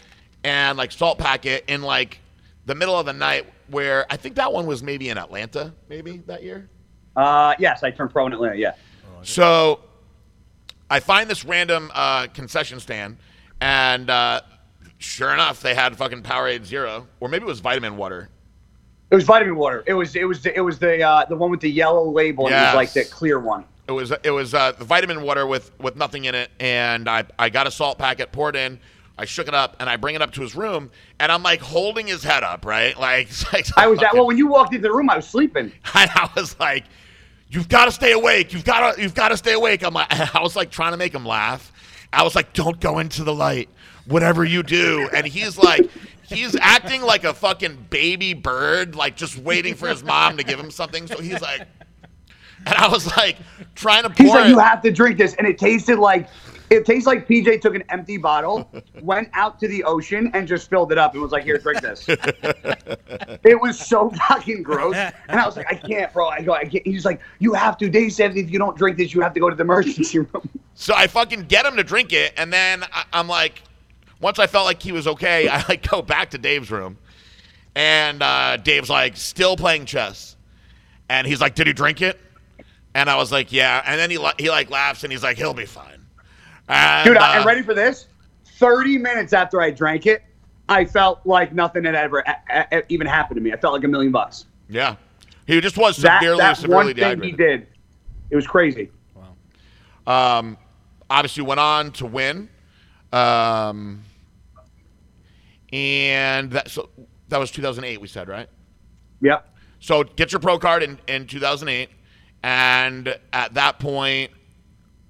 and like salt packet in like the middle of the night. Where I think that one was maybe in Atlanta, maybe that year. Uh, yes, I turned pro in Atlanta. Yeah. So I find this random uh, concession stand, and uh, sure enough, they had fucking Powerade Zero, or maybe it was vitamin water. It was vitamin water. It was it was the, it was the uh, the one with the yellow label. And It was like the clear one. It was it was uh, the vitamin water with with nothing in it, and I I got a salt packet, poured in, I shook it up, and I bring it up to his room, and I'm like holding his head up, right? Like, like I was that well when you walked into the room, I was sleeping. and I was like, "You've got to stay awake. You've got to you've got to stay awake." I'm like, I was like trying to make him laugh. I was like, "Don't go into the light, whatever you do." And he's like, he's acting like a fucking baby bird, like just waiting for his mom to give him something. So he's like. And I was like trying to pour He's like, it. you have to drink this, and it tasted like it tastes like PJ took an empty bottle, went out to the ocean, and just filled it up, and was like, "Here, drink this." it was so fucking gross, and I was like, "I can't, bro." I go, "I can't." He's like, "You have to." Dave said, "If you don't drink this, you have to go to the emergency room." So I fucking get him to drink it, and then I, I'm like, once I felt like he was okay, I like go back to Dave's room, and uh, Dave's like still playing chess, and he's like, "Did he drink it?" And I was like, "Yeah," and then he he like laughs and he's like, "He'll be fine." And, Dude, uh, I, and ready for this? Thirty minutes after I drank it, I felt like nothing had ever a, a, even happened to me. I felt like a million bucks. Yeah, he just was That severely that severely one thing he did, it was crazy. Wow. Um, obviously went on to win. Um, and that so that was 2008. We said right. Yep. So get your pro card in, in 2008, and at that point,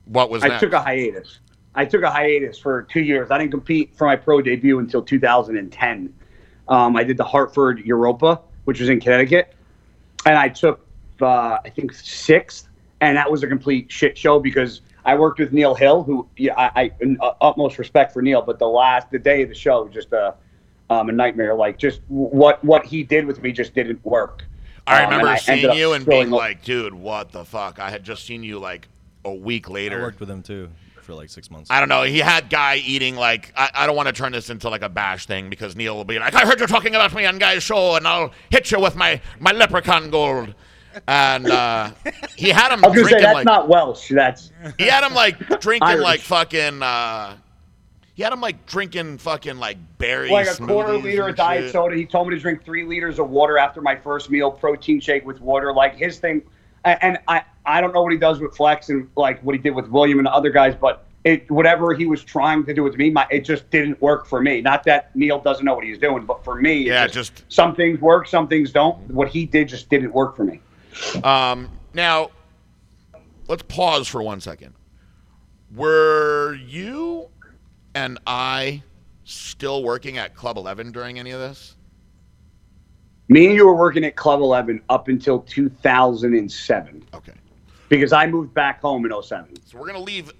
what was I next? took a hiatus. I took a hiatus for two years. I didn't compete for my pro debut until 2010. Um, I did the Hartford Europa, which was in Connecticut, and I took uh, I think sixth, and that was a complete shit show because I worked with Neil Hill, who yeah, I, I uh, utmost respect for Neil, but the last the day of the show was just a um, a nightmare. Like just what what he did with me just didn't work. I Um, and remember seeing up you and being up- like, "Dude, what the fuck?" I had just seen you like a week later. I later. worked with him too for like six months. I don't know. He had guy eating like I, I don't want to turn this into like a bash thing because Neil will be like, I heard you're talking about me on Guy's show, and I'll hit you with my my leprechaun gold. And uh, he had him I was gonna say drinking that's like not Welsh. That's he had him like drinking Irish. like fucking. Uh, he had him like drinking fucking like berry like a quarter liter of diet shit. soda. He told me to drink three liters of water after my first meal, protein shake with water. Like his thing, and, I I don't know what he does with Flex and like what he did with William and the other guys, but it whatever he was trying to do with me, my it just didn't work for me. Not that Neil doesn't know what he's doing, but for me, Yeah, just, just- some things work, some things don't. What he did just didn't work for me. Um, now, let's pause for one second. Were you and I still working at Club Eleven during any of this? Me and you were working at Club Eleven up until 2007 Okay. because I moved back home in 07. So we're gonna leave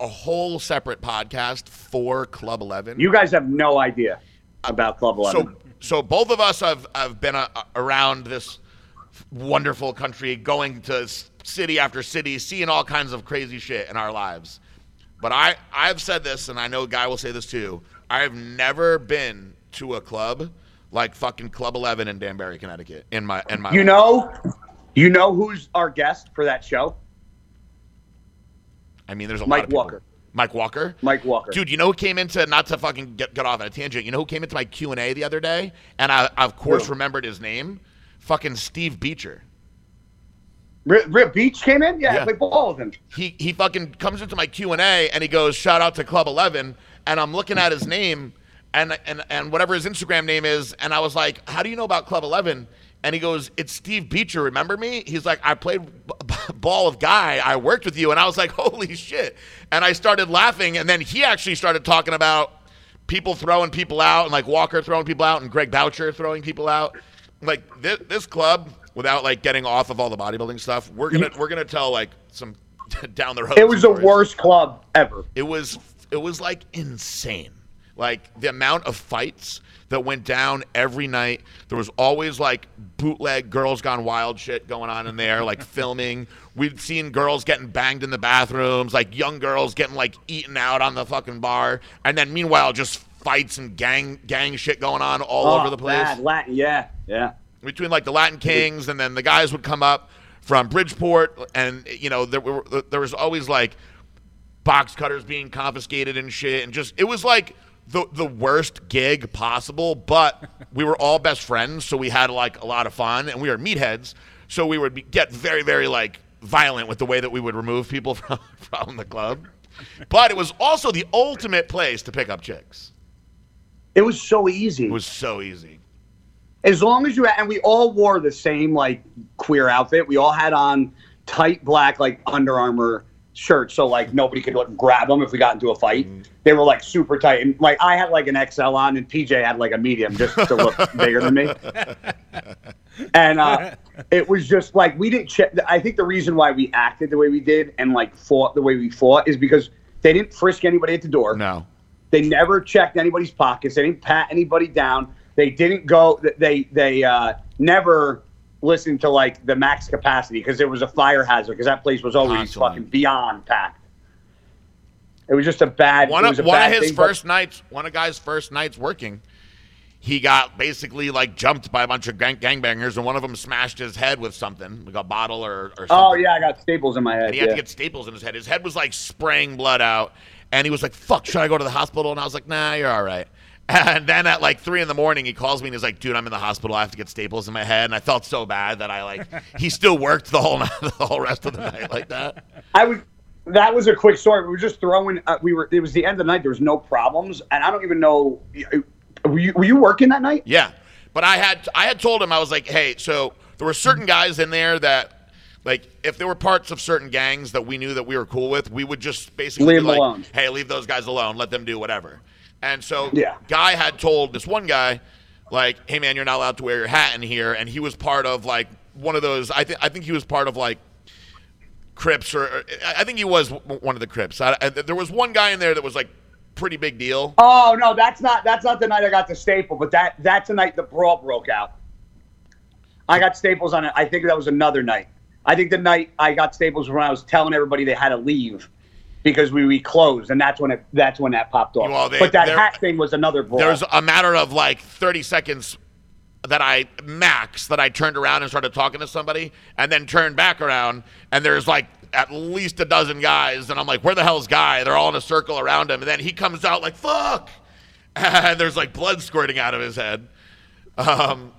a whole separate podcast for Club Eleven. You guys have no idea about Club 11. so so both of us have have been uh, around this wonderful country, going to city after city, seeing all kinds of crazy shit in our lives. But I I've said this, and I know Guy will say this too. I've never been to a club like fucking Club Eleven in Danbury, Connecticut. In my in my You know, you know who's our guest for that show? I mean, there's a lot Mike of people. Walker. Mike Walker. Mike Walker. Dude, you know who came into not to fucking get, get off on a tangent. You know who came into my Q and A the other day, and I, I of course remembered his name. Fucking Steve Beecher. Rip, Rip Beach came in. Yeah, Yeah. I played ball with him. He he fucking comes into my Q and A and he goes, "Shout out to Club 11," and I'm looking at his name and and and whatever his Instagram name is, and I was like, "How do you know about Club 11?" And he goes, "It's Steve Beecher. Remember me?" He's like, "I played b- b- ball with Guy. I worked with you," and I was like, "Holy shit!" And I started laughing, and then he actually started talking about people throwing people out, and like Walker throwing people out, and Greg Boucher throwing people out. Like this, this club, without like getting off of all the bodybuilding stuff, we're gonna we're gonna tell like some down the road. It was the worst club ever. It was it was like insane. Like the amount of fights that went down every night. There was always like bootleg girls gone wild shit going on in there, like filming. We'd seen girls getting banged in the bathrooms, like young girls getting like eaten out on the fucking bar, and then meanwhile just fights and gang gang shit going on all Oh, over the place bad. Latin, yeah, yeah. Between like the Latin Kings, and then the guys would come up from Bridgeport, and you know there were there was always like box cutters being confiscated and shit, and just it was like the the worst gig possible. But we were all best friends, so we had like a lot of fun, and we were meatheads, so we would be, get very very like violent with the way that we would remove people from from the club. But it was also the ultimate place to pick up chicks. It was so easy. It was so easy. As long as you had, and we all wore the same like queer outfit. We all had on tight black like Under Armour shirts, so like nobody could like, grab them if we got into a fight. They were like super tight, and like I had like an XL on, and PJ had like a medium just to look bigger than me. And uh, it was just like we didn't check. I think the reason why we acted the way we did and like fought the way we fought is because they didn't frisk anybody at the door. No. They never checked anybody's pockets. They didn't pat anybody down. They didn't go. They they uh, never listened to like the max capacity because there was a fire hazard because that place was always Constantly. fucking beyond packed. It was just a bad. one it of was a one bad of his thing, but- first nights, one of guy's first nights working, he got basically like jumped by a bunch of gang- gangbangers, and one of them smashed his head with something, like a bottle or, or something. Oh yeah, I got staples in my head. and he had yeah. to get staples in his head. His head was like spraying blood out, and he was like, "Fuck, should I go to the hospital?" And I was like, "Nah, you're all right." And then at like three in the morning, he calls me and he's like, "Dude, I'm in the hospital. I have to get staples in my head." And I felt so bad that I like he still worked the whole night, the whole rest of the night like that. I was. That was a quick story. We were just throwing. Uh, we were. It was the end of the night. There was no problems, and I don't even know. Were you, were you working that night? Yeah, but I had I had told him I was like, hey, so there were certain guys in there that, like, if there were parts of certain gangs that we knew that we were cool with, we would just basically Leave like, alone. hey, leave those guys alone, let them do whatever. And so, Yeah. guy had told this one guy, like, hey man, you're not allowed to wear your hat in here, and he was part of like one of those. I think I think he was part of like. Crips, or or- I think he was w- one of the Crips. I, I, there was one guy in there that was like pretty big deal. Oh no, that's not. That's not the night I got the staple. But that that's the night the brawl broke out. I got staples on it. I think that was another night. I think the night I got staples was when I was telling everybody they had to leave because we, we closed, and that's when it that's when that popped off. Well, they- but that hat thing was another brawl. There was a matter of like 30 seconds that I max that I turned around and started talking to somebody and then turned back around and there's like at least a dozen guys and I'm like, where the hell's guy? They're all in a circle around him and then he comes out like, fuck. And there's like blood squirting out of his head. Um,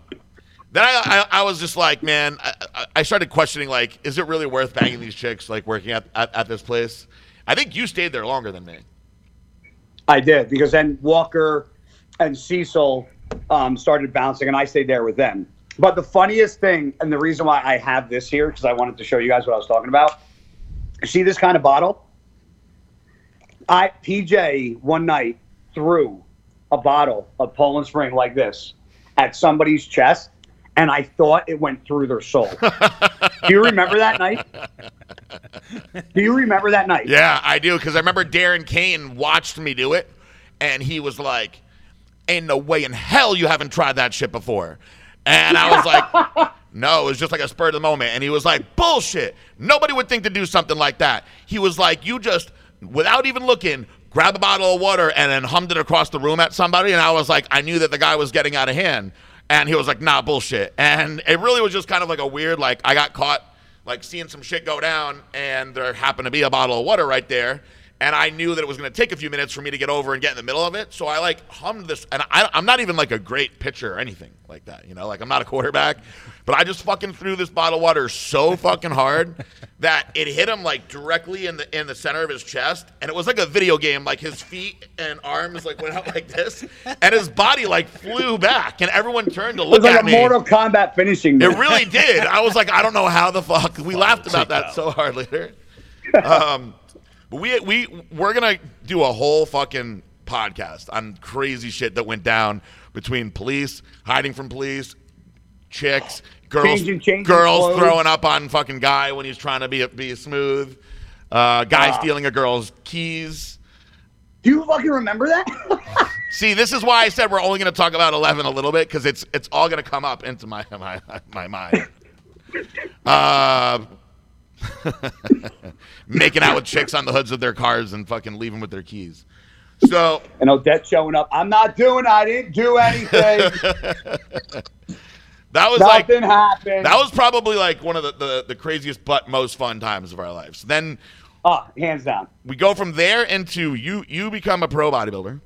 then I, I, I was just like, man, I, I- I started questioning like, is it really worth banging these chicks like working at, at, at this place? I think you stayed there longer than me. I did because then Walker and Cecil um, started bouncing, and I stayed there with them. But the funniest thing, and the reason why I have this here, because I wanted to show you guys what I was talking about. See this kind of bottle? I PJ one night threw a bottle of Poland Spring like this at somebody's chest, and I thought it went through their soul. Do you remember that night? Do you remember that night? Yeah, I do because I remember Darren Kane watched me do it, and he was like, "Ain't no way in hell you haven't tried that shit before." And I was like, "No, it was just like a spur of the moment." And he was like, "Bullshit! Nobody would think to do something like that." He was like, "You just, without even looking." Grab a bottle of water and then hummed it across the room at somebody, and I was like, I knew that the guy was getting out of hand, and he was like, "Nah, bullshit." And it really was just kind of like a weird, like I got caught like seeing some shit go down and there happened to be a bottle of water right there. And i knew that it was going to take a few minutes for me to get over and get in the middle of it. So i like hummed this. And I, i'm not even like a great pitcher or anything like that you know? Like i'm not a quarterback but i just fucking threw this bottle of water so fucking hard that it hit him like directly in the in the center of his chest and it was like a video game like his feet and arms like went out like this and his body like flew back and everyone turned to look at me. It was like a me Mortal Kombat finishing. Move. It really did. I was like, I don't know how the fuck. We laughed about that so hard later. Um, but we we we're gonna do a whole fucking podcast on crazy shit that went down between police, hiding from police, chicks, girls, Changing- changing girls clothes. throwing up on fucking guy when he's trying to be be smooth, uh, guy Ah. stealing a girl's keys. Do you fucking remember that? See, this is why I said we're only going to talk about Eleven a little bit because it's it's all going to come up into my my my mind. Uh, making out with chicks on the hoods of their cars and fucking leaving with their keys. So and Odette showing up. I'm not doing. I didn't do anything. That was like Nothing happened. that was probably like one of the, the the craziest but most fun times of our lives. Then Ah, hands down. we go from there into you you become a pro bodybuilder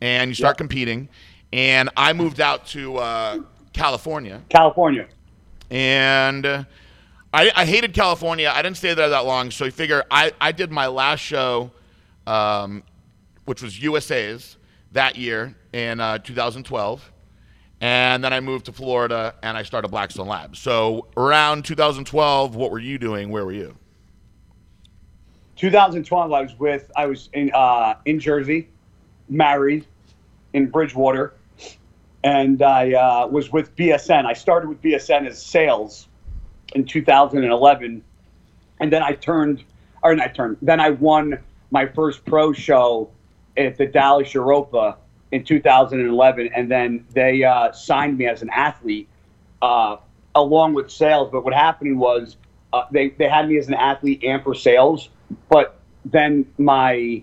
and you start Yep. competing and i moved out to uh, california California. and uh, I, I hated california i didn't stay there that long so you figure i, I did my last show um, which was usa's that year in uh, 2012 and then i moved to florida and i started blackstone labs so around 2012 what were you doing where were you 2012. I was with. I was in uh, in Jersey, married, in Bridgewater, and I uh, was with BSN. I started with BSN as sales in 2011, and then I turned, or not turned. Then I won my first pro show at the Dallas Europa in 2011, and then they uh, signed me as an athlete uh, along with sales. But what happened was uh, they they had me as an athlete and for sales, but then my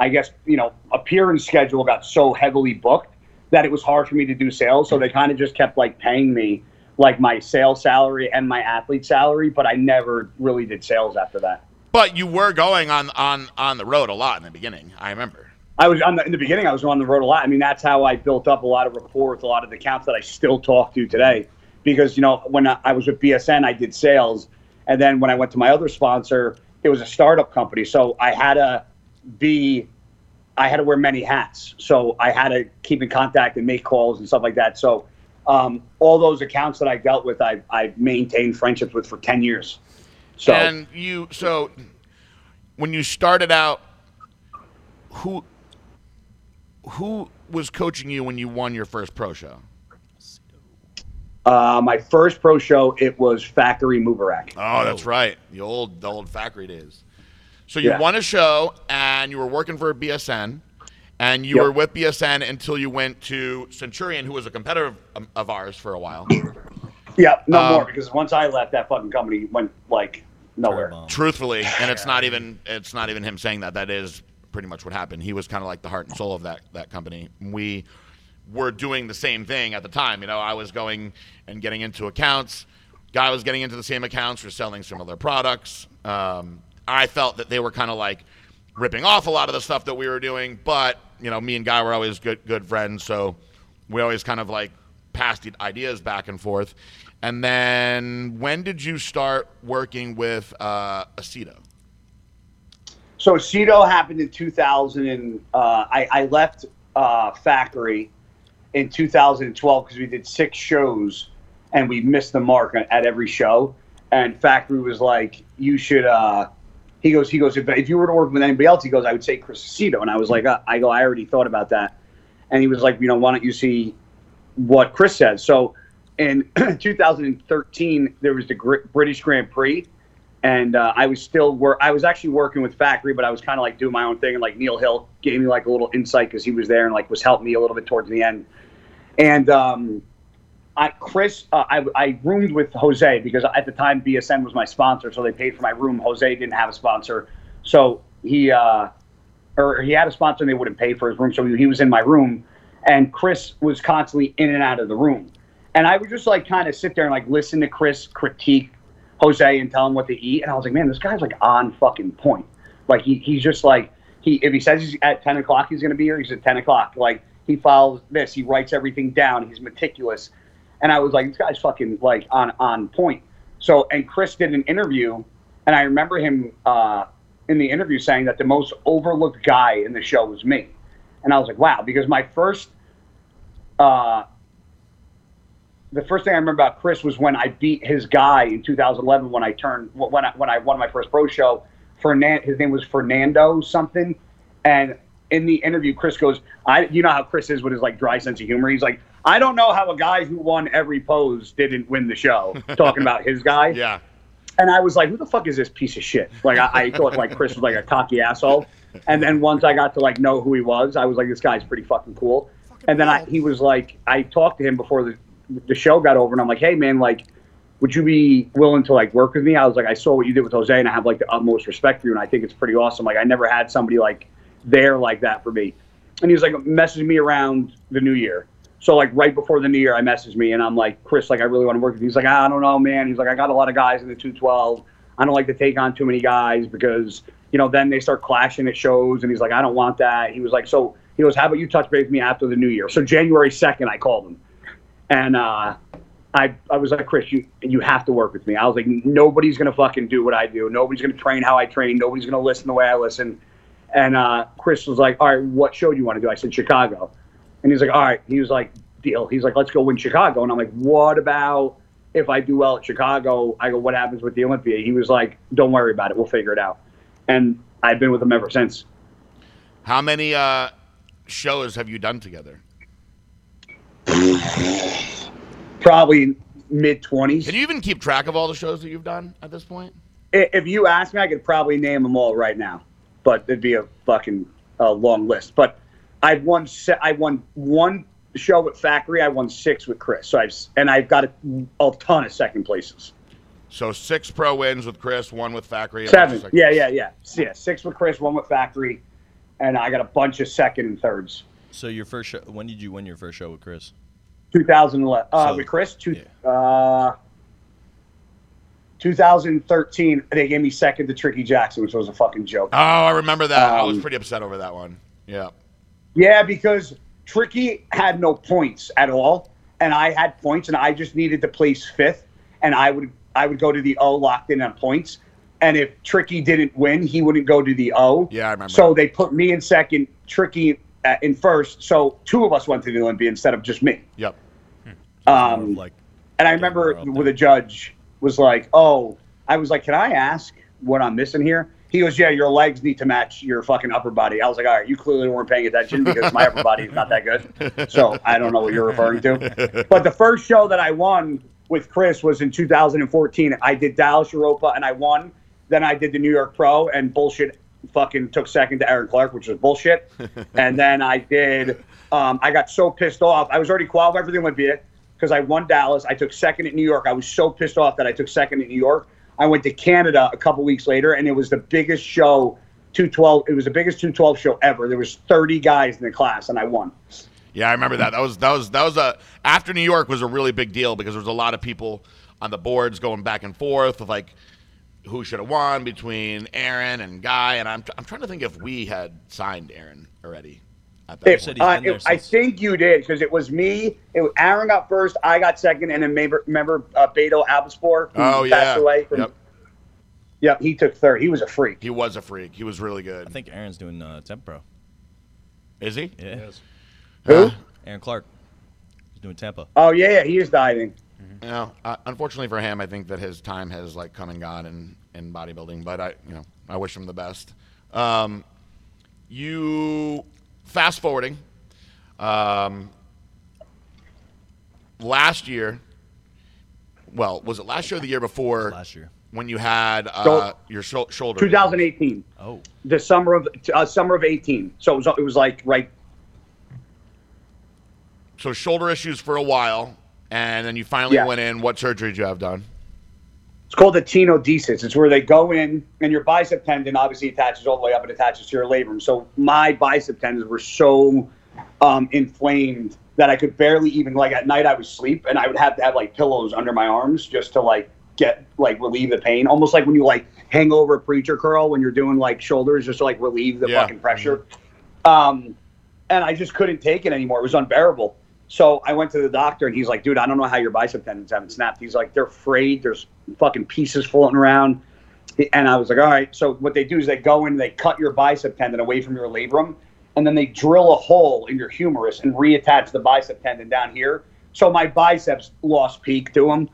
I guess you know appearance schedule got so heavily booked that it was hard for me to do sales. So they kind of just kept like paying me like my sales salary and my athlete salary, but I never really did sales after that. but you were going on on on the road a lot in the beginning i remember I was on the, in the beginning. I was on the road a lot. I mean, that's how I built up a lot of rapport with a lot of the accounts that I still talk to today. Because you know, when I was with BSN, I did sales, and then when I went to my other sponsor, it was a startup company. So I had to be, I had to wear many hats. So I had to keep in contact and make calls and stuff like that. So um, all those accounts that I dealt with, I I maintained friendships with for ten years. So And you so when you started out, who who was coaching you when you won your first pro show? uh, my first pro show, it was Factory Mubarak. Oh, that's right, the old the old factory days. So you Yeah. won a show and you were working for BSN, and you Yep. were with BSN until you went to Centurion, who was a competitor of, um, of ours for a while. Yeah, no Um, more because once I left, that fucking company went like nowhere. Truthfully, and it's not even it's not even him saying that. That is pretty much what happened. He was kind of like the heart and soul of that that company. We were doing the same thing at the time. You know, I was going and getting into accounts. Guy was getting into the same accounts. We're selling similar products. Um, I felt that they were kind of like ripping off a lot of the stuff that we were doing, but you know, me and Guy were always good good friends, so we always kind of like passed ideas back and forth. And then, when did you start working with uh, Aceto? So Aceto happened in 2000, and uh, I, I left uh, Factory in 2012 because we did six shows and we missed the mark at every show. And Factory was like, "You should." Uh, he goes, "He goes. If, if you were to work with anybody else, he goes, I would say Chris Aceto." And I was like, uh, "I go. I already thought about that." And he was like, "You know, why don't you see what Chris says?" So in 2013, there was the British Grand Prix and uh, I was still. I was actually working with Factory, but I was kind of like doing my own thing. And like Neil Hill gave me like a little insight because he was there and like was helping me a little bit towards the end. And um, I, Chris, uh, I, I roomed with Jose because at the time BSN was my sponsor, so they paid for my room. Jose didn't have a sponsor, so he uh, or he had a sponsor and they wouldn't pay for his room, so he, he was in my room. And Chris was constantly in and out of the room, and I would just like kind of sit there and like listen to Chris critique Jose and tell him what to eat. And I was like, man, this guy's like on fucking point. Like he, he's just like he if he says he's at ten o'clock he's gonna be here, he's at ten o'clock. Like he follows this, he writes everything down, he's meticulous. And I was like, this guy's fucking like on on point. So and Chris did an interview, and I remember him uh, in the interview saying that the most overlooked guy in the show was me. And I was like, wow, because my first uh, the first thing I remember about Chris was when I beat his guy in 2011 when I turned when I when I won my first pro show. Fernan, his name was Fernando something, and in the interview, Chris goes, "I, you know how Chris is with his like dry sense of humor. He's like, I don't know how a guy who won every pose didn't win the show. Talking about his guy, Yeah. and I was like, who the fuck is this piece of shit? Like, I, I thought like Chris was like a cocky asshole. And then once I got to like know who he was, I was like, this guy's pretty fucking cool. And then I, he was like, I talked to him before the, the show got over, and I'm like, hey man, like, would you be willing to like work with me? I was like, I saw what you did with Jose, and I have like the utmost respect for you, and I think it's pretty awesome. Like, I never had somebody like there like that for me. And he was like, messaging me around the new year. So like right before the new year, I messaged me and I'm like, Chris, like I really want to work with you. He's like, ah, I don't know, man. He's like, I got a lot of guys in the 212. I don't like to take on too many guys because you know then they start clashing at shows. And he's like, I don't want that. He was like, so he goes, how about you touch base with me after the new year? So January 2nd, I called him, and uh, I I was like, Chris, you you have to work with me. I was like, nobody's gonna fucking do what I do. Nobody's gonna train how I train. Nobody's gonna listen the way I listen. And uh, Chris was like, all right, what show do you want to do? I said Chicago. And he's like, all right. He was like, deal. He's like, let's go win Chicago. And I'm like, what about if I do well at Chicago? I go, what happens with the Olympia? He was like, don't worry about it. We'll figure it out. And I've been with him ever since. How many uh, shows have you done together? Probably mid 20s. Can you even keep track of all the shows that you've done at this point? If you ask me, I could probably name them all right now, but it'd be a fucking uh, long list. But I've won. Se- I won one show with Factory. I won six with Chris. So I've and I've got a, a ton of second places. So six pro wins with Chris, one with Factory. and a bunch Seven. of Yeah, yeah, yeah. S- Yeah, six with Chris, one with Factory, and I got a bunch of second and thirds. So your first show. When did you win your first show with Chris? 2011 uh, So- with Chris. Two, yeah. uh, 2013, they gave me second to Tricky Jackson, which was a fucking joke. Oh, I remember that. I was Um, pretty upset over that one. Yeah. Yeah, because Tricky had no points at all, and I had points, and I just needed to place fifth, and I would I would go to the O locked in on points, and if Tricky didn't win, he wouldn't go to the O. Yeah, I remember. So they put me in second, Tricky in first. So two of us went to the Olympia instead of just me. Yep. Um, like and I remember we're with there. a judge was like, "Oh," I was like, "Can I ask what I'm missing here?" He goes, "Yeah, your legs need to match your fucking upper body." I was like, "All right, you clearly weren't paying attention because my upper body is not that good." So I don't know what you're referring to. But the first show that I won with Chris was in 2014. I did Dallas Europa and I won. Then I did the New York Pro and bullshit. Fucking took second to Aaron Clark, which was bullshit. and then I did. Um, I got so pissed off. I was already qualified for the Olympia because I won Dallas. I took second at New York. I was so pissed off that I took second at New York. I went to Canada a couple weeks later, and it was the biggest show. 212. It was the biggest 212 show ever. There was 30 guys in the class, and I won. Yeah, I remember that. That was that was that was a after New York was a really big deal because there was a lot of people on the boards going back and forth of like who should have won between Aaron and Guy, and I'm I'm trying to think if we had signed Aaron already at It- point. said he's uh, it- I think you did because it was me. It was, Aaron got first. I got second, and then remember, remember uh, Beto Abispor, who Oh passed yeah. away. From, Yep. Yep, he took third. He was a freak. He was a freak. He was really good. I think Aaron's doing uh, Tampa Pro. Is he? Yeah. Who? Aaron Clark. He's doing Tampa. Oh yeah, yeah, he is diving. You know, uh, unfortunately for him, I think that his time has like come and gone in, in bodybuilding. But I, you know, I wish him the best. Um, you fast forwarding. Um, last year, well, was it last year or the year before? Last year. when you had uh, So- your shou- shoulder. 2018, Oh. the summer of uh, summer of 18. So it was, it was like right. So shoulder issues for a while, and then you finally Yeah. went in. What surgery did you have done? It's called the tenodesis. It's where they go in, and your bicep tendon obviously attaches all the way up and attaches to your labrum. So my bicep tendons were so um, inflamed that I could barely even like at night I would sleep, and I would have to have like pillows under my arms just to like get like relieve the pain. Almost like when you like hang over a preacher curl when you're doing like shoulders, just to like relieve the Yeah. fucking pressure. Um, and I just couldn't take it anymore. It was unbearable. So I went to the doctor, and he's like, "Dude, I don't know how your bicep tendons haven't snapped." He's like, "They're frayed. There's fucking pieces floating around." And I was like, "All right." So what they do is they go in, and they cut your bicep tendon away from your labrum, and then they drill a hole in your humerus and reattach the bicep tendon down here. So my biceps lost peak to them,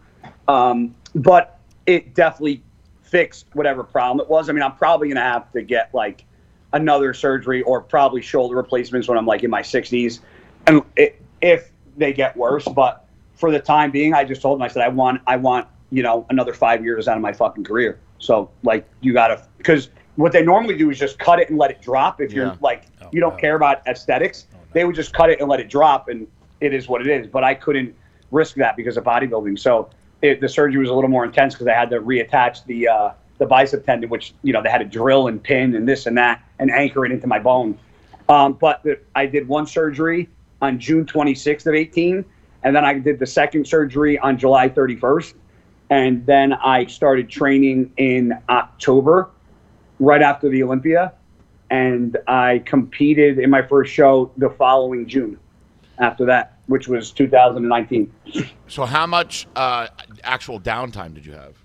um, but it definitely fixed whatever problem it was. I mean, I'm probably gonna have to get like another surgery or probably shoulder replacements when I'm like in my 60s, and it, if they get worse. But for the time being, I just told them I said I want I want you know another five years out of my fucking career. So like you gotta because what they normally do is just cut it and let it drop. If Yeah. you're like Oh, you don't no. care about aesthetics, they would just cut it and let it drop, and it is what it is. But I couldn't risk that because of bodybuilding. So it, the surgery was a little more intense because I had to reattach the uh, the bicep tendon, which you know they had to drill and pin and this and that and anchor it into my bone. Um, but the, I did one surgery on June 26th of 18, and then I did the second surgery on July 31st, and then I started training in October, right after the Olympia, and I competed in my first show the following June. After that, which was 2019. So how much uh, actual downtime did you have?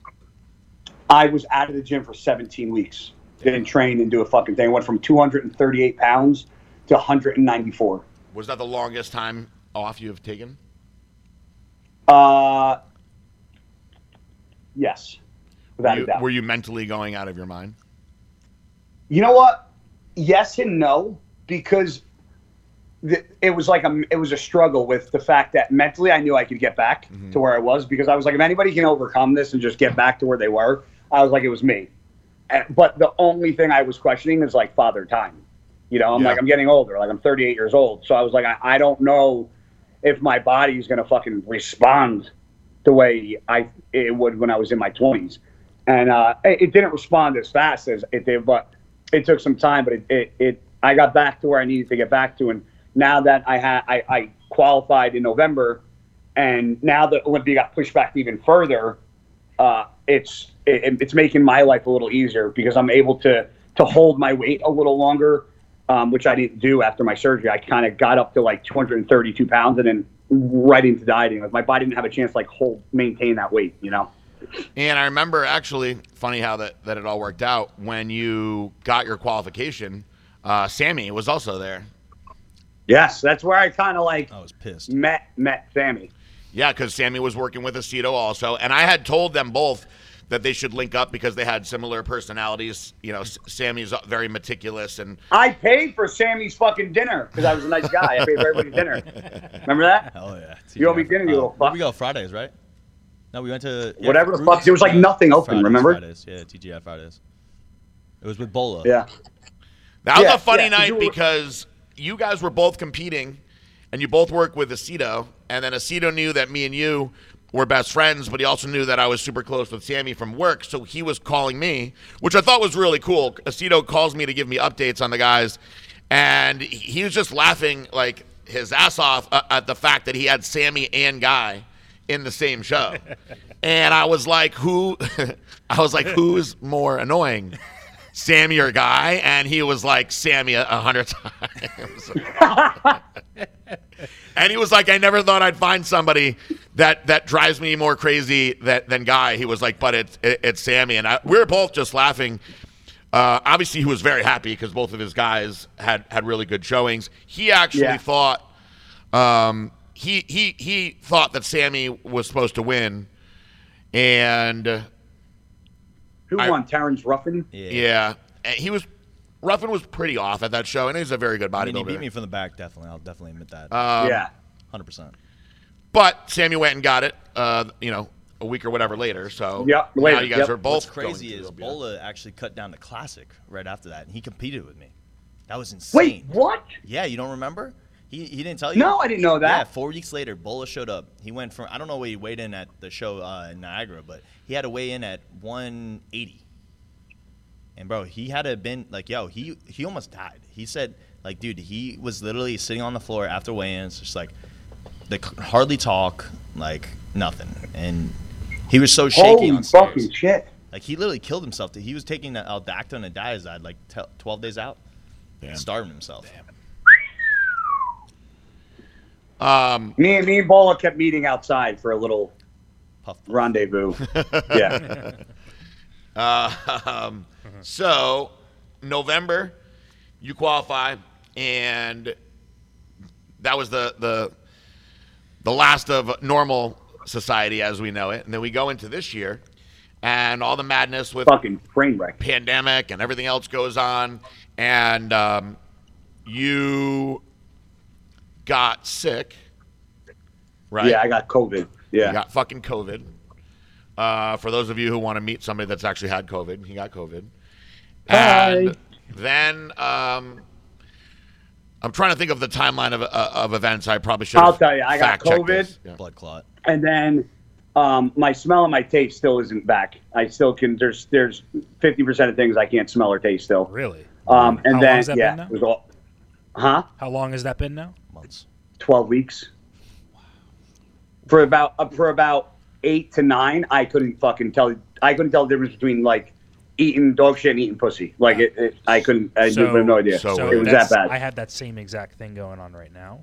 I was out of the gym for 17 weeks. Didn't train and do a fucking thing. Went from 238 pounds to 194. Was that the longest time off you have taken? Uh, yes, without Were you, a doubt. were you mentally going out of your mind? You know what? Yes and no, because the, it was like a it was a struggle with the fact that mentally I knew I could get back to where I was because I was like, if anybody can overcome this and just get back to where they were, I was like, it was me. And, but the only thing I was questioning is like father time. You know, I'm Yeah. like, I'm getting older. Like I'm 38 years old, so I was like, I, I don't know if my body is gonna fucking respond the way I it would when I was in my 20s. And uh, it, it didn't respond as fast as it did, but it took some time. But it, it, it I got back to where I needed to get back to, and now that I had I, I qualified in November, and now that Olympia got pushed back even further, uh, it's it, it's making my life a little easier because I'm able to to hold my weight a little longer, um, which I didn't do after my surgery. I kind of got up to like 232 pounds and then right into dieting. Like my body didn't have a chance to like hold maintain that weight, you know. And I remember actually, funny how that, that it all worked out. When you got your qualification, uh, Sammy was also there. Yes, that's where I kind of like I was pissed. met met Sammy. Yeah, because Sammy was working with Aceto also, and I had told them both that they should link up because they had similar personalities. You know, Sammy's very meticulous, and I paid for Sammy's fucking dinner because I was a nice guy. I paid for everybody's dinner. Remember that? Hell yeah. You owe me dinner, you Uh, little fuck. we go Fridays, right? No, we went to yeah, Whatever the fuck, there was, like, nothing open, Fridays, remember? Fridays, yeah, TGI Fridays. It was with Bola. Yeah. that was Yeah, a funny yeah, 'cause night you were- because you guys were both competing, and you both worked with Aceto, and then Aceto knew that me and you were best friends, but he also knew that I was super close with Sammy from work, so he was calling me, which I thought was really cool. Aceto calls me to give me updates on the guys, and he was just laughing like his ass off uh, at the fact that he had Sammy and Guy in the same show. And I was like, who? I was like, who's more annoying, Sammy or Guy? And he was like, Sammy a hundred times. and he was like, I never thought I'd find somebody that that drives me more crazy that, than Guy. He was like, but it's it, it's Sammy, and I, we were both just laughing. Uh, obviously, he was very happy because both of his guys had had really good showings. He actually Yeah. thought um, he he he thought that Sammy was supposed to win, and uh, Who I- won? Terrence Ruffin? Yeah. yeah, he was Ruffin was pretty off at that show, and he's a very good I mean, he beat me from the back, definitely. I'll definitely admit that. Um, yeah. 100%. But Sammy went and got it, uh, you know, a week or whatever later. So Yep, now you guys yep. are both What's crazy going is to Olympia. Bola actually cut down the classic right after that, and he competed with me. That was insane. Wait, what? Yeah, you don't remember? He, he didn't tell you? No, I didn't know that. Yeah, that. four weeks later, Bola showed up. He went from, I don't know where he weighed in at the show uh, in Niagara, but he had to weigh in at 180. And bro, he had to have been like, yo, he he almost died. He said, like, dude, he was literally sitting on the floor after weigh-ins, just like, they c- hardly talk, like nothing, and he was so shaky Holy on stairs. fucking shit. Like he literally killed himself. He was taking the Aldactone and Dyazide like t- 12 days out, Damn. starving himself. Um, Me and me and Bola kept meeting outside for a little Puff, puff. rendezvous. yeah. uh, um, so November, you qualify, and that was the the the last of normal society as we know it. And then we go into this year, and all the madness with fucking train wreck. pandemic and everything else goes on, and um, you got sick, right? Yeah, I got COVID. Yeah. You got fucking COVID. Uh, for those of you who want to meet somebody that's actually had COVID, he got COVID. And Hi. then um, I'm trying to think of the timeline of, uh, of events. I probably should. I'll tell you, I got COVID. Yeah. Blood clot. and then um, my smell and my taste still isn't back. I still can. There's there's fifty percent of things I can't smell or taste still. Really? Um, and How then long's that yeah, been now? it was all, huh? How long has that been now? Months. Twelve weeks. For about uh, for about eight to nine, I couldn't fucking tell. I couldn't tell the difference between like eating dog shit and eating pussy. Like it, it I couldn't. I So- have no idea. so So it was that's- that bad. I had that same exact thing going on right now.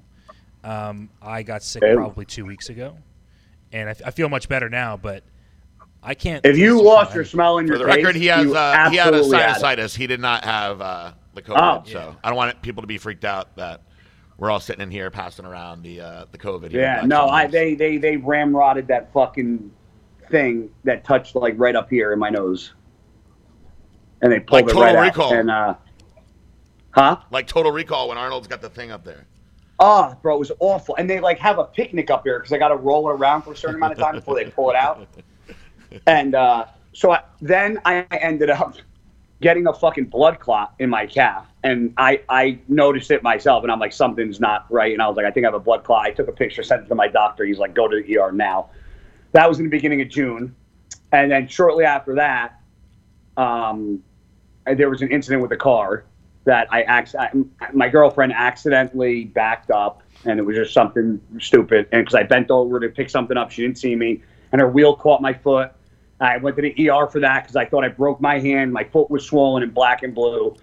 Um, I got sick Okay. probably two weeks ago, and I, I feel much better now. But I can't. if you lost smell your anything. smell in your For your the taste, record, he has you uh, he had a absolutely had sinusitis. He did not have uh, the COVID, Oh. so I don't want people to be freaked out that we're all sitting in here passing around the uh, the COVID. Yeah, no, I they they they ramrodded that fucking thing that touched like right up here in my nose, and they pulled Like it Total right Recall. out. And uh, huh? like Total Recall when Arnold's got the thing up there. Oh, bro, it was awful. And they like have a picnic up here because they got to roll it around for a certain amount of time before they pull it out. And uh, so I, then I ended up getting a fucking blood clot in my calf, and I I noticed it myself, and I'm like something's not right, and I was like I think I have a blood clot. I took a picture, sent it to my doctor. He's like, go to the ER now. That was in the beginning of June, and then shortly after that, um, there was an incident with a car that I, I my girlfriend accidentally backed up, and it was just something stupid. And because I bent over to pick something up, she didn't see me, and her wheel caught my foot. I went to the ER for that because I thought I broke my hand. My foot was swollen and black and blue.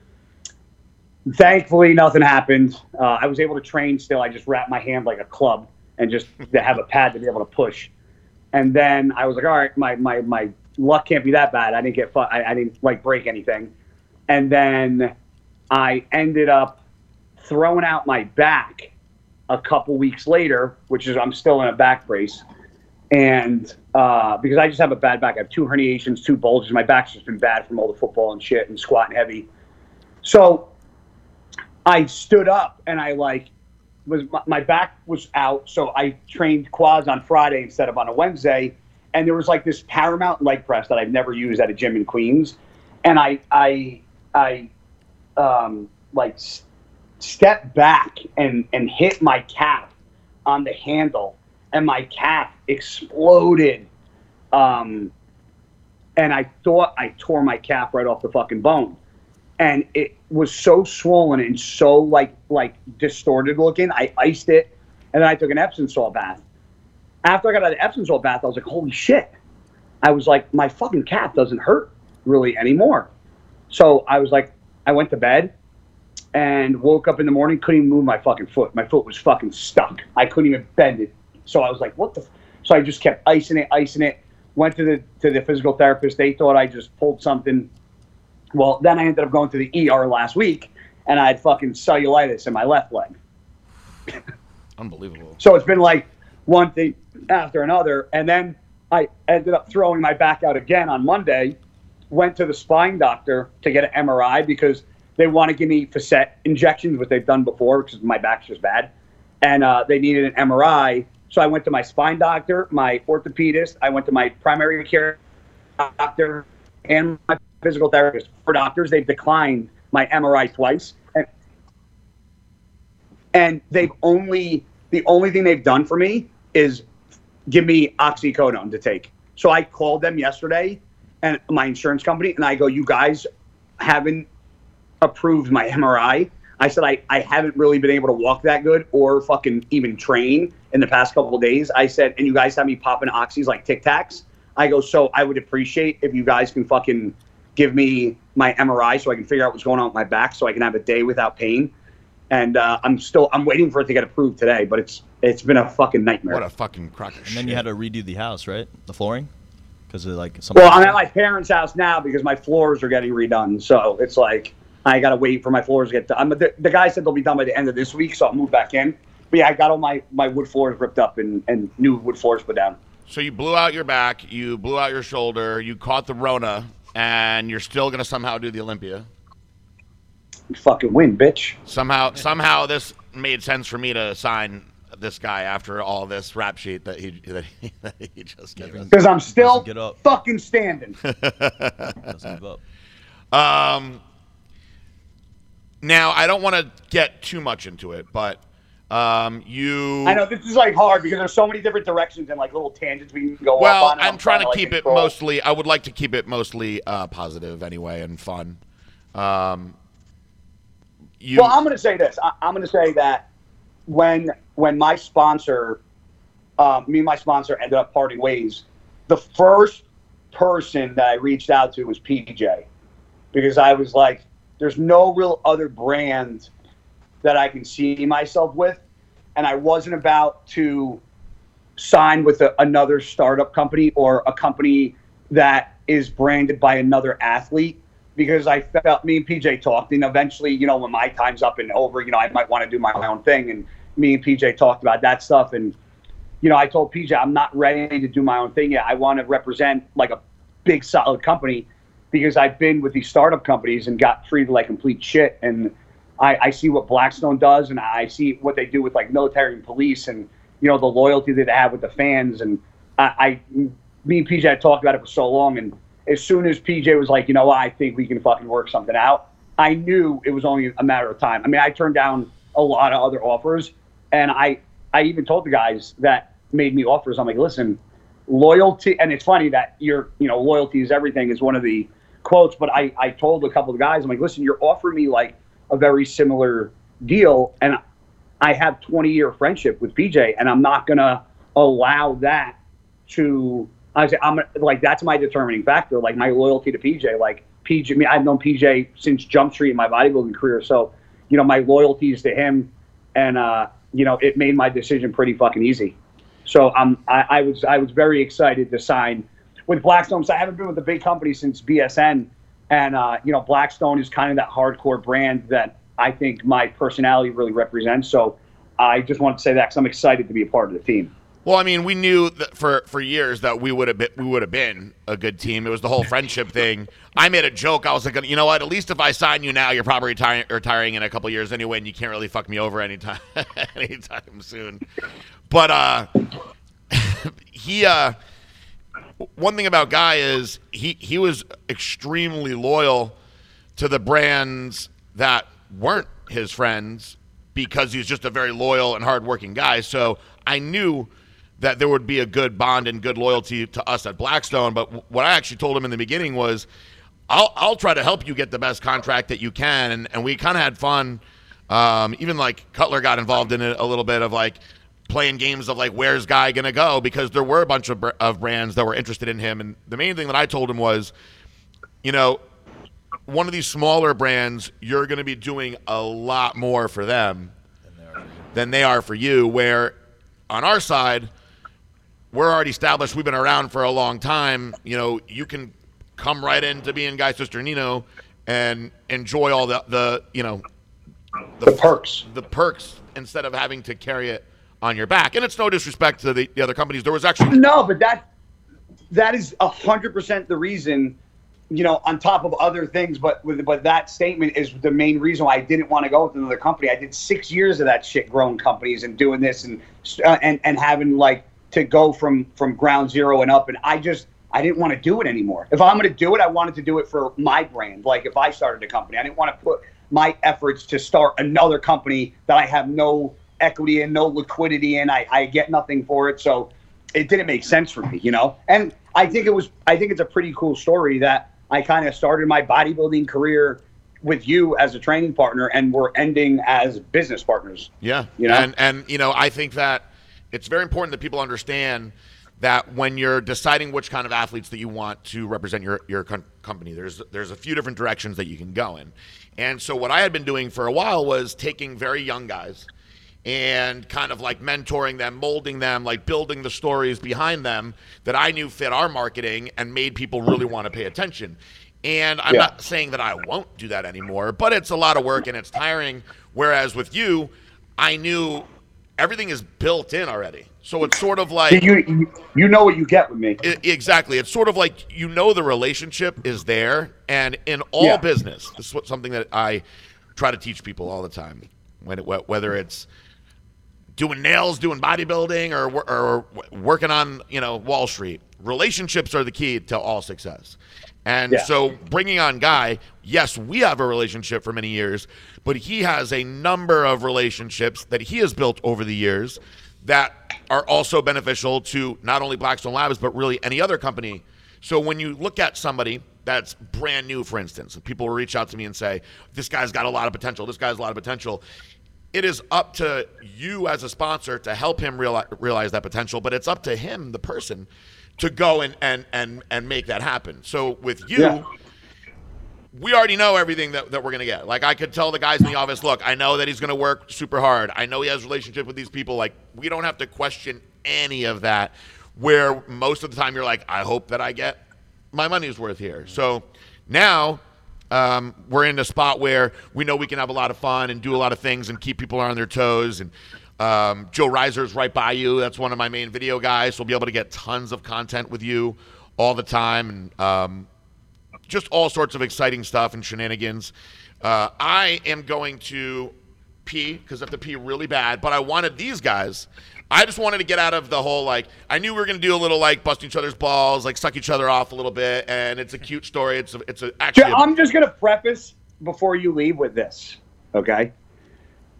Thankfully, nothing happened. Uh, I was able to train still. I just wrapped my hand like a club and just to have a pad to be able to push. And then I was like, all right, my my my luck can't be that bad. I didn't get fu- I, I didn't like break anything. And then I ended up throwing out my back a couple weeks later, which is I'm still in a back brace, and uh, because I just have a bad back, I have two herniations, two bulges. My back's just been bad from all the football and shit and squatting heavy. So I stood up and I like was my, my back was out, so I trained quads on Friday instead of on a Wednesday, and there was like this Paramount leg press that I've never used at a gym in Queens, and I I I um, like s- stepped back and and hit my calf on the handle, and my calf exploded, um, and I thought I tore my calf right off the fucking bone and it was so swollen and so like like distorted looking. I iced it, and then I took an Epsom salt bath. After I got out of the Epsom salt bath, I was like, "Holy shit!" I was like, "My fucking calf doesn't hurt really anymore." So I was like, I went to bed and woke up in the morning, couldn't even move my fucking foot. My foot was fucking stuck. I couldn't even bend it. So I was like, "What the?" F-? So I just kept icing it, icing it. Went to the to the physical therapist. They thought I just pulled something well, then I ended up going to the ER last week, and I had fucking cellulitis in my left leg. Unbelievable. So it's been like one thing after another, and then I ended up throwing my back out again on Monday. Went to the spine doctor to get an MRI because they want to give me facet injections, which they've done before because my back's just bad, and uh, they needed an MRI. So I went to my spine doctor, my orthopedist. I went to my primary care doctor and my physical therapist. Four doctors. They've declined my MRI twice, and and they've only the only thing they've done for me is give me oxycodone to take. So I called them yesterday, and my insurance company, and I go, you guys haven't approved my MRI. I said I, I haven't really been able to walk that good or fucking even train in the past couple days. I said, and you guys have me popping oxys like Tic Tacs. I go, so I would appreciate if you guys can fucking give me my MRI so I can figure out what's going on with my back so I can have a day without pain. And uh, I'm still I'm waiting for it to get approved today, but it's it's been a fucking nightmare. What a fucking crock of And shit. then you had to redo the house, right? The flooring, because of like some. well, I'm at my parents' house now because my floors are getting redone. So it's like I gotta wait for my floors to get done. I'm, the, the guy said they'll be done by the end of this week, so I'll move back in. But yeah, I got all my, my wood floors ripped up and, and new wood floors put down. So you blew out your back, you blew out your shoulder, you caught the Rona, and you're still going to somehow do the Olympia. Fucking win, bitch. Somehow, somehow, this made sense for me to sign this guy after all this rap sheet that he that he, that he just gave us. Because I'm still get up. fucking standing. Doesn't give up. Um, now I don't want to get too much into it, but um, you. I know this is like hard because there's so many different directions and like little tangents we can go Well, off on. and I'm trying to like, keep it control. mostly. I would like to keep it mostly uh, positive anyway and fun. Um, you. Well, I'm going to say this. I, I'm going to say that when when my sponsor, um, me and my sponsor ended up parting ways, the first person that I reached out to was PJ, because I was like, "There's no real other brand that I can see myself with," and I wasn't about to sign with a, another startup company or a company that is branded by another athlete because I felt me and PJ talked, and eventually, you know, when my time's up and over, you know, I might want to do my own thing. And me and PJ talked about that stuff. And, you know, I told PJ, I'm not ready to do my own thing yet. I want to represent like a big, solid company because I've been with these startup companies and got treated like complete shit. And I, I see what Blackstone does, and I see what they do with like military and police, and you know the loyalty that they have with the fans. And I, I me and PJ had talked about it for so long, and as soon as PJ was like, you know, I think we can fucking work something out, I knew it was only a matter of time. I mean, I turned down a lot of other offers, and I I even told the guys that made me offers. I'm like, listen, loyalty, and it's funny that your you know loyalty is everything is one of the quotes, but I I told a couple of guys, I'm like, listen, you're offering me like a very similar deal, and I have 20 year friendship with PJ, and I'm not gonna allow that to. I say I'm like that's my determining factor. Like my loyalty to PJ. Like PJ, I mean, I've known PJ since Jump Street in my bodybuilding career, so you know my loyalty is to him, and uh, you know it made my decision pretty fucking easy. So um, I, I was I was very excited to sign with Blackstone. So I haven't been with a big company since BSN, and uh, you know Blackstone is kind of that hardcore brand that I think my personality really represents. So I just wanted to say that because I'm excited to be a part of the team. Well, I mean, we knew for for years that we would have been, we would have been a good team. It was the whole friendship thing. I made a joke. I was like, you know what? At least if I sign you now, you're probably retiring, retiring in a couple years anyway, and you can't really fuck me over anytime anytime soon. But uh, he uh, one thing about Guy is he he was extremely loyal to the brands that weren't his friends because he's just a very loyal and hardworking guy. So I knew that there would be a good bond and good loyalty to us at Blackstone. But what I actually told him in the beginning was, I'll, I'll try to help you get the best contract that you can. And, and we kind of had fun. Um, even like Cutler got involved in it a little bit of like playing games of like, where's Guy to go? Because there were a bunch of, br- of brands that were interested in him. And the main thing that I told him was, you know, one of these smaller brands, you're to be doing a lot more for them than they are for you. Where on our side, we're already established. We've been around for a long time. You know, you can come right into being Guy Cisternino and enjoy all the, the you know, The perks. the perks instead of having to carry it on your back. And it's no disrespect to the, the other companies. There was actually No, but that that is a hundred percent the reason. You know, on top of other things, but with but that statement is the main reason why I didn't want to go with another company. I did six years of that shit, growing companies and doing this and uh, and and having like to go from from ground zero and up. And I just I didn't want to do it anymore. If I'm going to do it, I wanted to do it for my brand. Like if I started a company, I didn't want to put my efforts to start another company that I have no equity and no liquidity and I, I get nothing for it. So it didn't make sense for me, you know? And I think it was, I think it's a pretty cool story that I kind of started my bodybuilding career with you as a training partner and we're ending as business partners. Yeah, You know? and and you know, I think that it's very important that people understand that when you're deciding which kind of athletes that you want to represent your your com- company, there's there's a few different directions that you can go in. And so what I had been doing for a while was taking very young guys and kind of like mentoring them, molding them, like building the stories behind them that I knew fit our marketing and made people really want to pay attention. And I'm Yeah. not saying that I won't do that anymore, but it's a lot of work and it's tiring. Whereas with you, I knew everything is built in already. So it's sort of like you, you know what you get with me. I- exactly. It's sort of like you know the relationship is there, and in all Yeah. business, this is what, something that I try to teach people all the time. When it, whether it's doing nails, doing bodybuilding, or or working on you know Wall Street, relationships are the key to all success. And Yeah. so, bringing on Guy, yes, we have a relationship for many years, but he has a number of relationships that he has built over the years that are also beneficial to not only Blackstone Labs, but really any other company. So when you look at somebody that's brand new, for instance, people will reach out to me and say, this guy's got a lot of potential, this guy's a lot of potential. It is up to you as a sponsor to help him realize, realize that potential, but it's up to him, the person, to go and, and, and, and make that happen. So with you, Yeah. we already know everything that, that we're going to get. Like, I could tell the guys in the office, look, I know that he's going to work super hard. I know he has relationship with these people. Like, we don't have to question any of that. Where most of the time you're like, I hope that I get my money's worth here. So now um, we're in a spot where we know we can have a lot of fun and do a lot of things and keep people on their toes. And um, Joe Reiser's right by you. That's one of my main video guys. So we'll be able to get tons of content with you all the time. And um, just all sorts of exciting stuff and shenanigans. Uh, I am going to pee because I have to pee really bad, but I wanted these guys. I just wanted to get out of the whole like. I knew we were going to do a little like busting each other's balls, like suck each other off a little bit, and it's a cute story. It's a, it's a, actually. Ju- I'm just gonna preface before you leave with this, okay?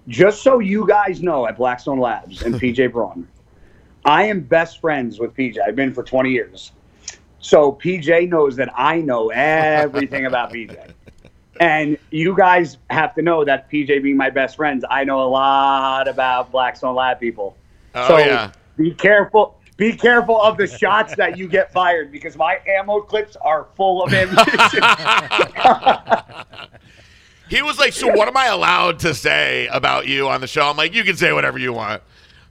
Just so you guys know, at Blackstone Labs and PJ Braun, I am best friends with PJ. I've been for 20 years, so PJ knows that I know everything about PJ. And you guys have to know that PJ being my best friends, I know a lot about Blackstone Lab people. Oh so yeah. be careful. Be careful of the shots that you get fired because my ammo clips are full of ammunition. He was like, "So what am I allowed to say about you on the show?" I'm like, "You can say whatever you want."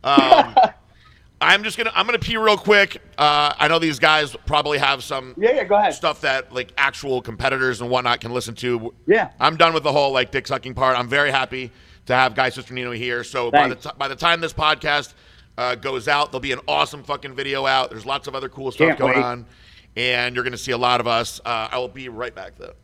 Um, I'm just gonna I'm gonna pee real quick. Uh, I know these guys probably have some yeah, yeah, go ahead. stuff that like actual competitors and whatnot can listen to. Yeah. I'm done with the whole like dick sucking part. I'm very happy to have Guy Cisternino here. So by the t- by the time this podcast uh, goes out, there'll be an awesome fucking video out. There's lots of other cool stuff Can't going wait. on, and you're gonna see a lot of us. Uh, I will be right back though.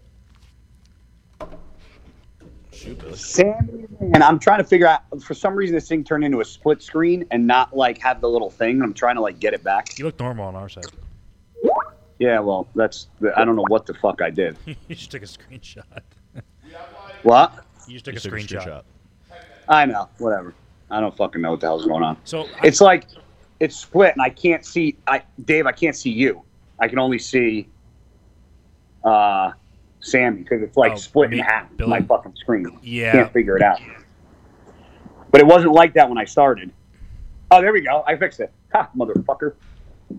Sammy, and I'm trying to figure out. For some reason, this thing turned into a split screen and not like have the little thing. I'm trying to like get it back. You look normal on our side. Yeah, well, that's. I don't know what the fuck I did. you just took a screenshot. What? You just took Just a took a screenshot. screenshot. I know. Whatever. I don't fucking know what the hell's going on. So I- It's like it's split, and I can't see. I Dave, I can't see you. I can only see uh, Sammy because it's like Oh, split me- in half. Billy? My fucking screen. Yeah. Can't figure it out. But it wasn't like that when I started. Oh, there we go. I fixed it. Ha, motherfucker.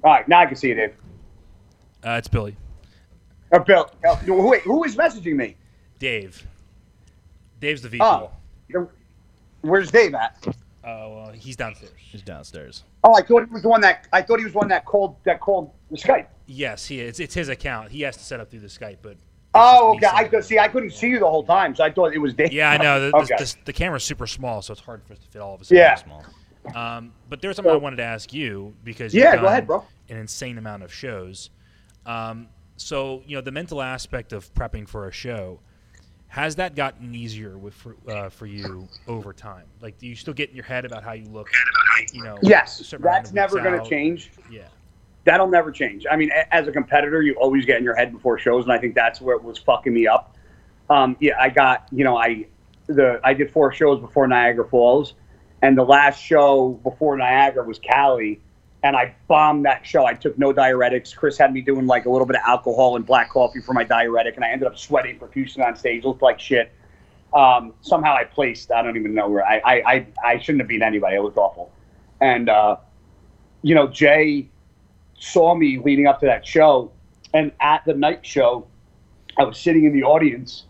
All right, now I can see it, Dave. uh, it's Billy, Uh, Bill, uh, wait, who is messaging me? Dave. Dave's the VP. Oh, where's Dave at? Oh, well, he's downstairs. He's downstairs. Oh, I thought he was the one that I thought he was one that called that called the Skype. Yes, he is. It's his account. He has to set up through the Skype, but. Oh, okay. I could see. I couldn't see you the whole time, so I thought it was Dave. Yeah, I know. The, okay. the, the, the camera's super small, so it's hard for us to fit all of us. Yeah. Small. Um, but there's something I wanted to ask you because Yeah, you've go ahead, bro. An insane amount of shows. Um, so you know the mental aspect of prepping for a show has that gotten easier with for, uh, for you over time? Like, do you still get in your head about how you look? You know, Yes, that's never going to change. Yeah. That'll never change. I mean, as a competitor, you always get in your head before shows, and I think that's where it was fucking me up. Um, yeah, I got you know I the I did four shows before Niagara Falls, and the last show before Niagara was Cali, and I bombed that show. I took no diuretics. Chris had me doing like a little bit of alcohol and black coffee for my diuretic, and I ended up sweating profusely on stage. Looked like shit. Um, somehow I placed. I don't even know where. I I, I, I shouldn't have beat anybody. It looked awful, and uh, you know Jay saw me leading up to that show, and at the night show, I was sitting in the audience,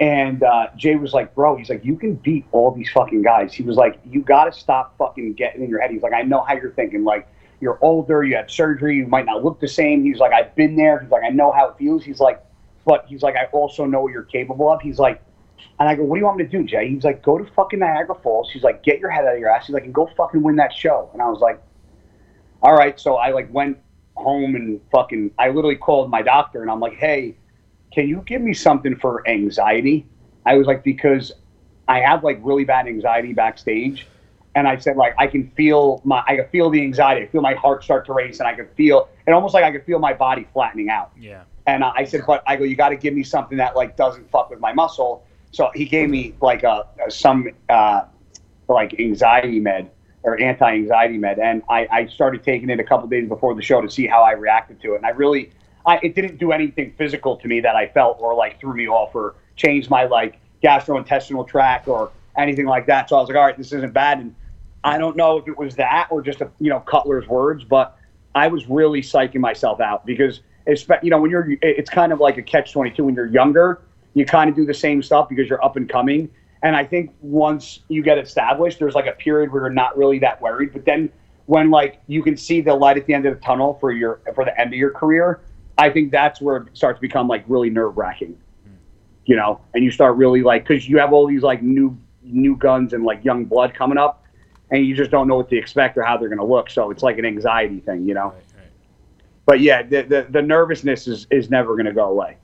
and uh, Jay was like, "Bro, he's like, you can beat all these fucking guys." He was like, "You got to stop fucking getting in your head." He's like, "I know how you're thinking. Like, you're older, you had surgery, you might not look the same." He's like, "I've been there." He's like, "I know how it feels." He's like, "But he's like, I also know what you're capable of." He's like. And I go, what do you want me to do, Jay? He's like, go to fucking Niagara Falls. He's like, get your head out of your ass. He's like, and go fucking win that show. And I was like, all right. So I like went home and fucking, I literally called my doctor and I'm like, hey, can you give me something for anxiety? I was like, because I have like really bad anxiety backstage. And I said, like, I can feel my, I can feel the anxiety. I feel my heart start to race and I could feel, and almost like I could feel my body flattening out. Yeah. And I said, but I go, you got to give me something that like doesn't fuck with my muscle. So he gave me like a, some uh, like anxiety med or anti-anxiety med, and I, I started taking it a couple days before the show to see how I reacted to it. And I really, I, it didn't do anything physical to me that I felt or like threw me off or changed my like gastrointestinal tract or anything like that. So I was like, all right, this isn't bad. And I don't know if it was that or just a, you know Cutler's words, but I was really psyching myself out because you know when you're it's kind of like a catch twenty two when you're younger you kind of do the same stuff because you're up and coming. And I think once you get established, there's like a period where you're not really that worried. But then when like you can see the light at the end of the tunnel for your for the end of your career, I think that's where it starts to become like really nerve wracking. You know, and you start really like because you have all these like new new guns and like young blood coming up, and you just don't know what to expect or how they're going to look. So it's like an anxiety thing, you know. Right, right. But yeah, the the, the nervousness is is never going to go away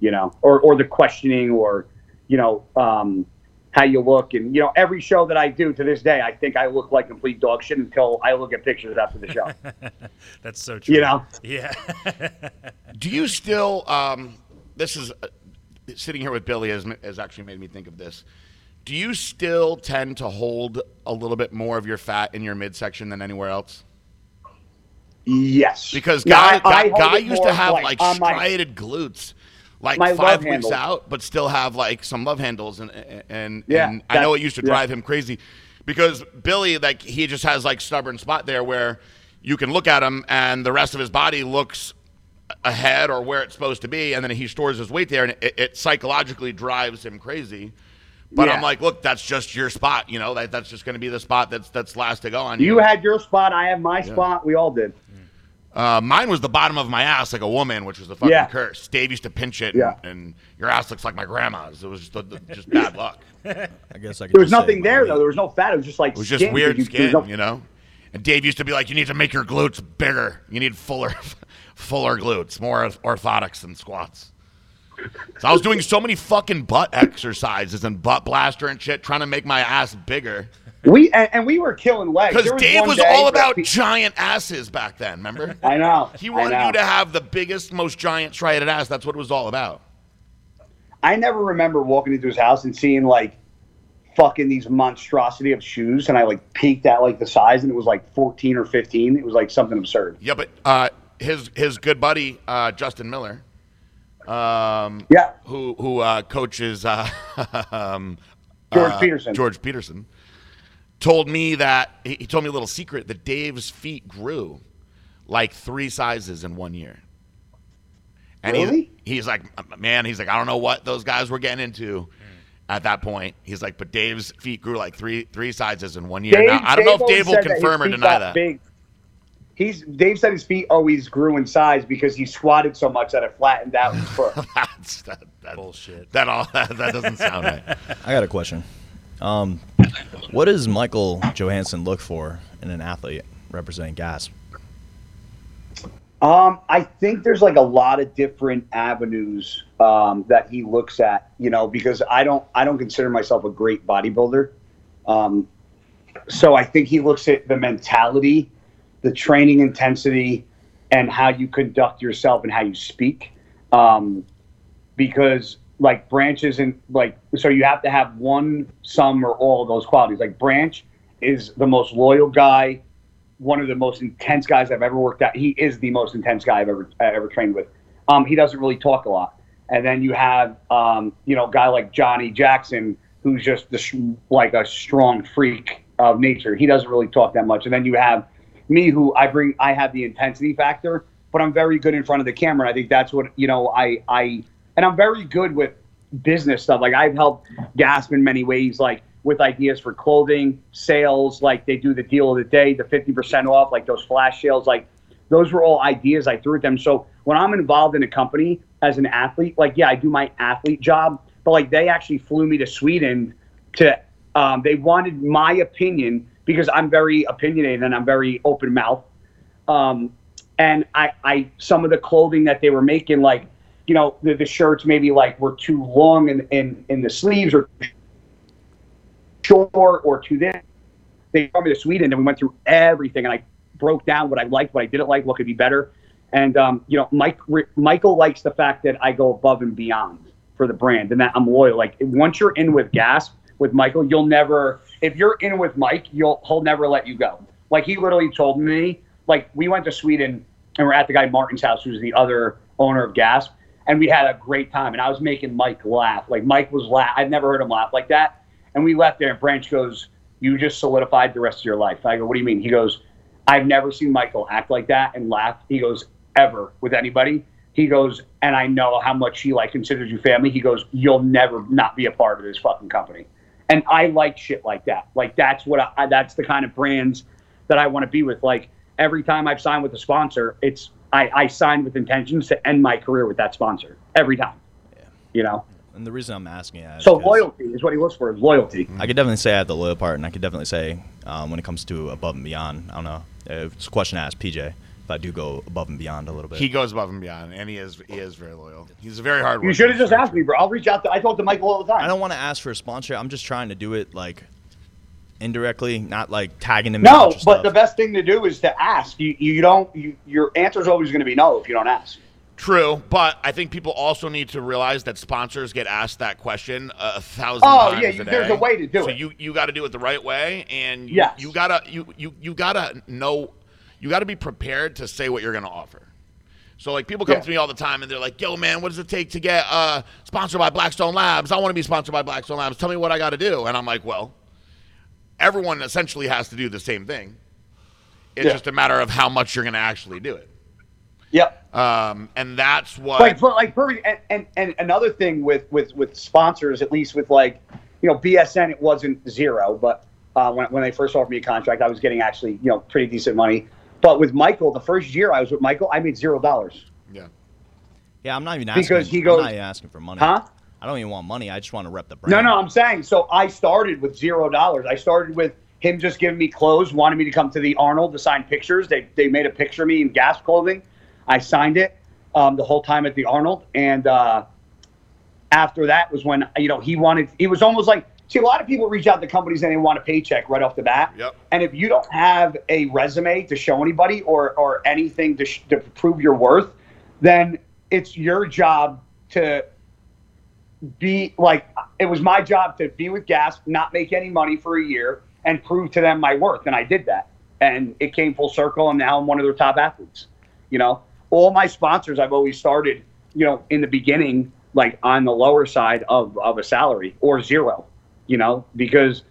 you know, or, or the questioning or, you know, um, how you look. And, you know, every show that I do to this day, I think I look like complete dog shit until I look at pictures after the show. That's so true. You know? Yeah. Do you still? Um, this is uh, sitting here with Billy has, has actually made me think of this. Do you still tend to hold a little bit more of your fat in your midsection than anywhere else? yes. Because Yeah, guy, I- I guy, hold guy used to have like, on uh, my- striated glutes, like five weeks handles. out, but still have like some love handles, and and, Yeah, and I know it used to yeah. drive him crazy because Billy, like he just has like stubborn spot there where you can look at him and the rest of his body looks ahead or where it's supposed to be, and then he stores his weight there, and it, it psychologically drives him crazy. But Yeah. I'm like, look, that's just your spot, you know. That that's just going to be the spot that's that's last to go on. You had your spot. I have my spot. We all did. Uh, mine was the bottom of my ass like a woman, which was a fucking Yeah. curse. Dave used to pinch it, Yeah. and, and your ass looks like my grandma's. It was just, just bad luck. I guess I could There was just nothing there, though. There was no fat. It was just like It was just skin. weird You- skin, there no- you know. And Dave used to be like, "You need to make your glutes bigger. You need fuller, fuller glutes, more orthotics than squats." So I was doing so many fucking butt exercises and butt blaster and shit, trying to make my ass bigger. We and, and we were killing legs. Because Dave was all about he- giant asses back then. Remember? I know. He wanted know. you to have the biggest, most giant striated ass. That's what it was all about. I never remember walking into his house and seeing like fucking these monstrosity of shoes, and I like peeked at like the size, and it was like 14 or 15. It was like something absurd. Yeah, but uh, his his good buddy uh, Justin Miller, um, Yeah, who who uh, coaches uh, um, George uh, Peterson. George Peterson, told me that he, he told me a little secret that Dave's feet grew like three sizes in one year. And Really? he's, he's like, man, he's like, I don't know what those guys were getting into at that point. He's like, but Dave's feet grew like three three sizes in one year. Dave, now, I don't know if Dave will said that his confirm or deny that. Big. He's Dave said his feet always grew in size because he squatted so much that it flattened out his foot. That's that, that, Bullshit. That all that, that doesn't sound right. I got a question. Um, what does Michael Johansson look for in an athlete representing Gasp? Um, I think there's like a lot of different avenues um, that he looks at, you know, because I don't I don't consider myself a great bodybuilder. Um, so I think he looks at the mentality, the training intensity, and how you conduct yourself and how you speak. Um, because like Branch isn't like so you have to have one, some, or all of those qualities. Like Branch is the most loyal guy one of the most intense guys I've ever worked out. He is the most intense guy I've ever I ever trained with. Um, he doesn't really talk a lot. And then you have um, you know a guy like Johnny Jackson who's just the, like a strong freak of nature. He doesn't really talk that much. And then you have me who I bring I have the intensity factor, but I'm very good in front of the camera. I think that's what you know I I and I'm very good with business stuff. Like I've helped Gasp in many ways, like with ideas for clothing, sales, like they do the deal of the day, the 50% off, like those flash sales, like those were all ideas I threw at them. So when I'm involved in a company as an athlete, like, yeah, I do my athlete job, but like they actually flew me to Sweden to, um, they wanted my opinion because I'm very opinionated and I'm very open mouth. Um, and I, I, some of the clothing that they were making, like, you know, the, the shirts maybe like were too long in, in, in the sleeves or short or too thin. They brought me to Sweden and we went through everything and I broke down what I liked, what I didn't like, what could be better. And, um, you know, Mike, Michael likes the fact that I go above and beyond for the brand and that I'm loyal. Like once you're in with Gasp with Michael, you'll never, if you're in with Mike, you'll, he'll never let you go. Like he literally told me, like we went to Sweden and we're at the guy Martin's house, who's the other owner of Gasp. And we had a great time. And I was making Mike laugh. Like Mike was laugh. I've never heard him laugh like that. And we left there and Branch goes, you just solidified the rest of your life. I go, what do you mean? He goes, I've never seen Michael act like that and laugh. He goes, ever with anybody. He goes, and I know how much he like considers you family. He goes, you'll never not be a part of this fucking company. And I like shit like that. Like that's what I, that's the kind of brands that I want to be with. Like every time I've signed with a sponsor, it's I, I signed with intentions to end my career with that sponsor every time. Yeah. You know. And the reason I'm asking that so loyalty is what he looks for. Is loyalty. I could definitely say I have the loyal part, and I could definitely say um, when it comes to above and beyond. I don't know. It's a question to ask PJ. If I do go above and beyond a little bit, he goes above and beyond, and he is he is very loyal. He's a very hard. You should have just asked me, bro. I'll reach out. to I talk to Michael all the time. I don't want to ask for a sponsor. I'm just trying to do it like indirectly, not like tagging them. No, but stuff. the best thing to do is to ask. You you don't. You, your answer is always going to be no if you don't ask. True, but I think people also need to realize that sponsors get asked that question a thousand oh, times. yeah, you, there's a way to do so it. So you you got to do it the right way, and you, yes. you gotta you you you gotta know, you gotta be prepared to say what you're gonna offer. So like people come yeah. to me all the time and they're like, "Yo, man, what does it take to get uh, sponsored by Blackstone Labs? I want to be sponsored by Blackstone Labs. Tell me what I got to do." And I'm like, "Well, everyone essentially has to do the same thing. It's yeah. just a matter of how much you're going to actually do it." Yep. Um, and that's what like like perfect. And, and and another thing with with with sponsors, at least with like you know BSN, it wasn't zero, but uh, when when they first offered me a contract, I was getting actually you know pretty decent money. But with Michael, the first year I was with Michael, I made zero dollars. Yeah. Yeah, I'm not even asking. Because he goes, I'm not asking for money. Huh? I don't even want money. I just want to rep the brand. No, no, I'm saying. So I started with zero dollars. I started with him just giving me clothes, wanted me to come to the Arnold to sign pictures. They they made a picture of me in Gasp clothing. I signed it um, the whole time at the Arnold, and uh, after that was when you know he wanted. He was almost like see a lot of people reach out to companies and they want a paycheck right off the bat. Yep. And if you don't have a resume to show anybody or or anything to sh- to prove your worth, then it's your job to be like it was my job to be with Gasp not make any money for a year and prove to them my worth and i did that and it came full circle and now i'm one of their top athletes you know all my sponsors I've always started, you know, in the beginning, like on the lower side of, of a salary or zero, you know, because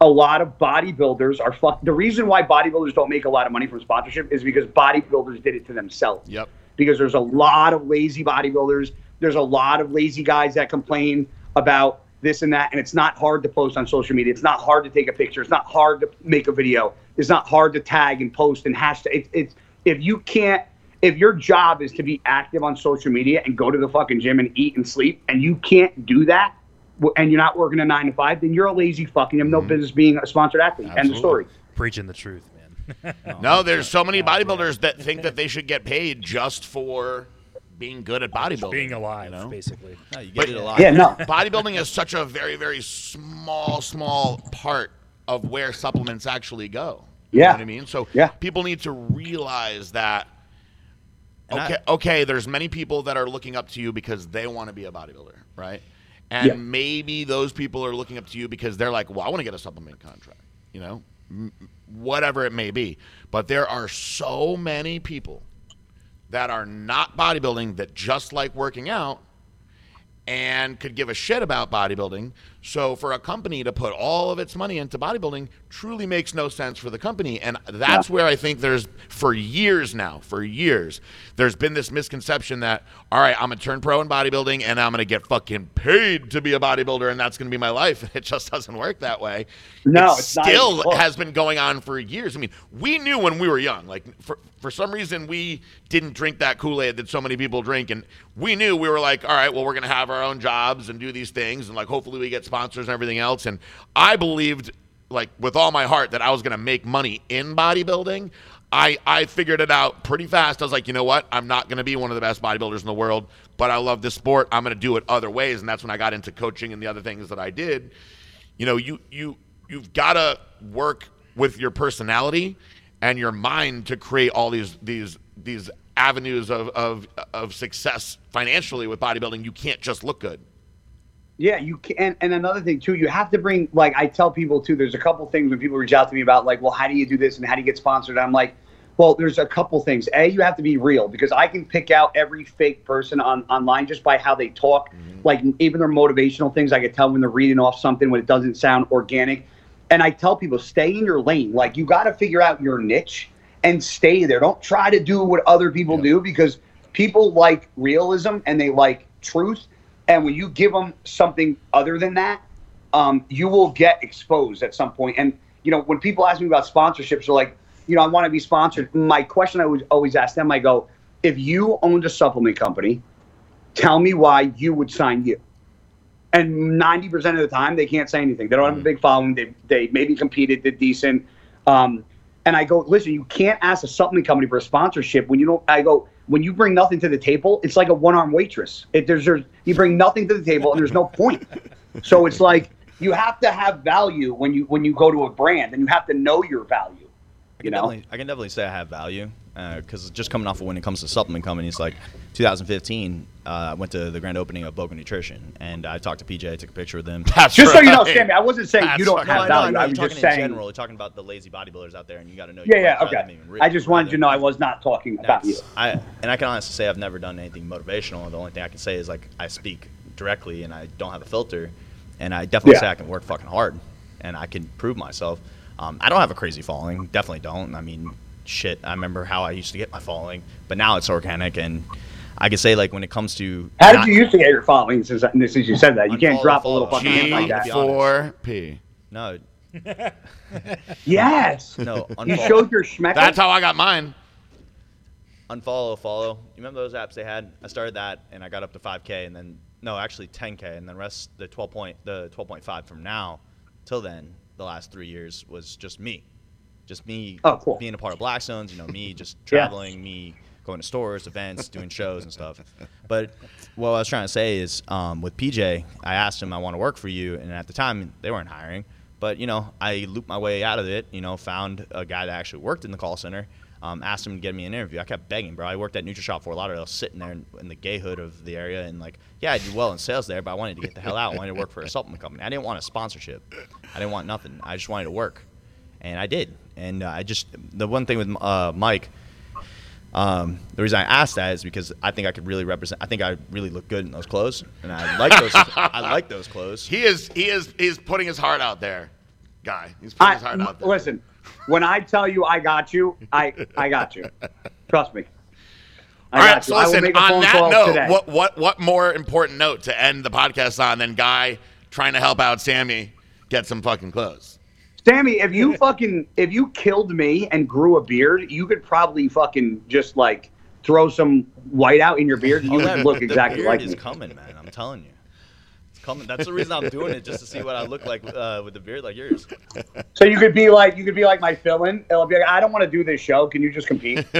a lot of bodybuilders are fuck. The reason why bodybuilders don't make a lot of money from sponsorship is because bodybuilders did it to themselves. Yep. Because there's a lot of lazy bodybuilders. There's a lot of lazy guys that complain about this and that, and it's not hard to post on social media. It's not hard to take a picture. It's not hard to make a video. It's not hard to tag and post and hashtag. It's, it's if you can't if your job is to be active on social media and go to the fucking gym and eat and sleep, and you can't do that, and you're not working a nine to five, then you're a lazy fucking. You have no mm-hmm. business being a sponsored athlete. Absolutely. End of story. Preaching the truth, man. no, there's so many bodybuilders that think that they should get paid just for being good at bodybuilding, being alive, you know? basically. No, you get but, it alive. Yeah, no. bodybuilding is such a very, very small, small part of where supplements actually go. You yeah, I mean, so yeah. people need to realize that okay, I, okay, there's many people that are looking up to you because they want to be a bodybuilder, right? And yeah. maybe those people are looking up to you because they're like, well, I want to get a supplement contract, you know, M- whatever it may be. But there are so many people that are not bodybuilding that just like working out and could give a shit about bodybuilding. So for a company to put all of its money into bodybuilding truly makes no sense for the company. And that's yeah. where I think there's for years now, for years, there's been this misconception that all right, I'm gonna turn pro in bodybuilding and I'm gonna get fucking paid to be a bodybuilder and that's gonna be my life. And it just doesn't work that way. No, it still has been going on for years. I mean, we knew when we were young, like for for some reason we didn't drink that Kool-Aid that so many people drink and we knew we were like, all right, well we're gonna have our own jobs and do these things and like hopefully we get sponsors and everything else. And I believed like with all my heart that I was going to make money in bodybuilding. I, I figured it out pretty fast. I was like, you know what? I'm not going to be one of the best bodybuilders in the world, but I love this sport. I'm going to do it other ways, and that's when I got into coaching and the other things that I did. You know, you you you've got to work with your personality and your mind to create all these these these avenues of of, of success financially with bodybuilding. You can't just look good. Yeah, you can. And another thing too, you have to bring like I tell people too. There's a couple things when people reach out to me about like, well, how do you do this and how do you get sponsored? I'm like, well, there's a couple things. A, you have to be real because I can pick out every fake person on online just by how they talk. Mm-hmm. Like even their motivational things, I can tell when they're reading off something when it doesn't sound organic. And I tell people, stay in your lane. Like you got to figure out your niche and stay there. Don't try to do what other people do because people like realism and they like truth. And when you give them something other than that, um, you will get exposed at some point. And you know, when people ask me about sponsorships, they're like, you know, I want to be sponsored. My question I would always ask them, I go, if you owned a supplement company, tell me why you would sign you. And 90% of the time, they can't say anything. They don't have a big following. They, they maybe competed, did decent. Um, and I go, listen, you can't ask a supplement company for a sponsorship when you don't. I go, when you bring nothing to the table, it's like a one arm waitress. It, there's, there's, you bring nothing to the table and there's no point. so it's like you have to have value when you when you go to a brand and you have to know your value. I can, definitely, I can definitely say I have value because uh, just coming off of when it comes to supplement companies, like 2015, uh, I went to the grand opening of Boca Nutrition and I talked to PJ, I took a picture with him. That's just right. so you know, Sammy, I wasn't saying That's you don't right. have no, value. No, I, was just saying. in general, you're talking about the lazy bodybuilders out there, and you got to know. Yeah, yeah, okay. I just wanted you to know I was not talking about you. I and I can honestly say I've never done anything motivational. The only thing I can say is like I speak directly and I don't have a filter, and I definitely yeah. say I can work fucking hard and I can prove myself. Um, I don't have a crazy following. Definitely don't. I mean, shit. I remember how I used to get my following, but now it's organic and. I can say like when it comes to how did you used to get your following since, since you said that you can't drop a little fucking G like that. Four P. No. yes. No. Unfollow. You showed your schmeck. That's how I got mine. Unfollow, follow. You remember those apps they had? I started that and I got up to 5K and then no, actually 10K and then rest the 12 point the 12.5 from now till then the last three years was just me just me oh, cool. being a part of Blackstone, you know, me just traveling, yeah. me going to stores, events, doing shows and stuff. But what I was trying to say is um, with PJ, I asked him, I want to work for you. And at the time, they weren't hiring. But, you know, I looped my way out of it, you know, found a guy that actually worked in the call center, um, asked him to get me an interview. I kept begging, bro. I worked at neutra for a NutriShop Fort Lauderdale, sitting there in, in, the gay hood of the area. And, like, yeah, I did well in sales there, but I wanted to get the hell out. I wanted to work for a supplement company. I didn't want a sponsorship. I didn't want nothing. I just wanted to work and I did. And uh, I just the one thing with uh, Mike, um, the reason I asked that is because I think I could really represent. I think I really look good in those clothes, and I like those. I like those clothes. He is he is he's putting his heart out there, guy. He's putting I, his heart out there. Listen, when I tell you I got you, I I got you. Trust me. I All right, so listen. On that note, what what what more important note to end the podcast on than Guy trying to help out Sammy get some fucking clothes? Sammy, if you fucking if you killed me and grew a beard, you could probably fucking just like throw some white out in your beard. You oh, look exactly like is coming, man. I'm telling you. It's coming. That's the reason I'm doing it, just to see what I look like uh, with the beard like yours. So you could be like you could be like my fill-in. It'll be like, I don't want to do this show. Can you just compete?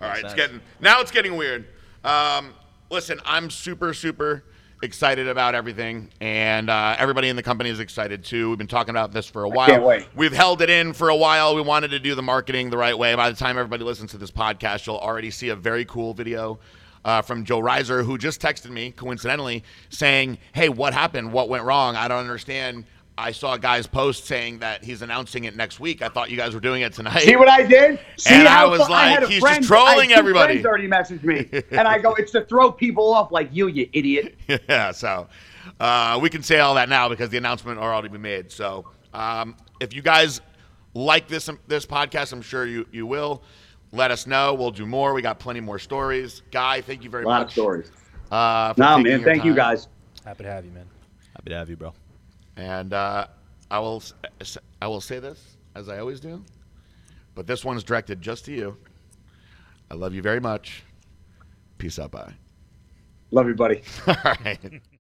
All right, it's getting now it's getting weird. Um, listen, I'm super super excited about everything, and uh, everybody in the company is excited too. We've been talking about this for a while. can't wait. We've held it in for a while. We wanted to do the marketing the right way. By the time everybody listens to this podcast, you'll already see a very cool video. Uh, from Joe Reiser, who just texted me coincidentally saying, Hey, what happened? What went wrong? I don't understand. I saw a guy's post saying that he's announcing it next week. I thought you guys were doing it tonight. See what I did? See and I was like, I he's friend, just trolling I everybody. Friends already messaged me, and I go, it's to throw people off like you, you idiot. yeah, so uh, we can say all that now because the announcement already been made. So um, if you guys like this this podcast, I'm sure you you will. Let us know. We'll do more. We got plenty more stories. Guy, thank you very much. A lot much. of stories. Uh, no, man. Thank time. you, guys. Happy to have you, man. Happy to have you, bro. And uh, I will I will say this as I always do, but this one's directed just to you. I love you very much. Peace out, bye. Love you, buddy. All right.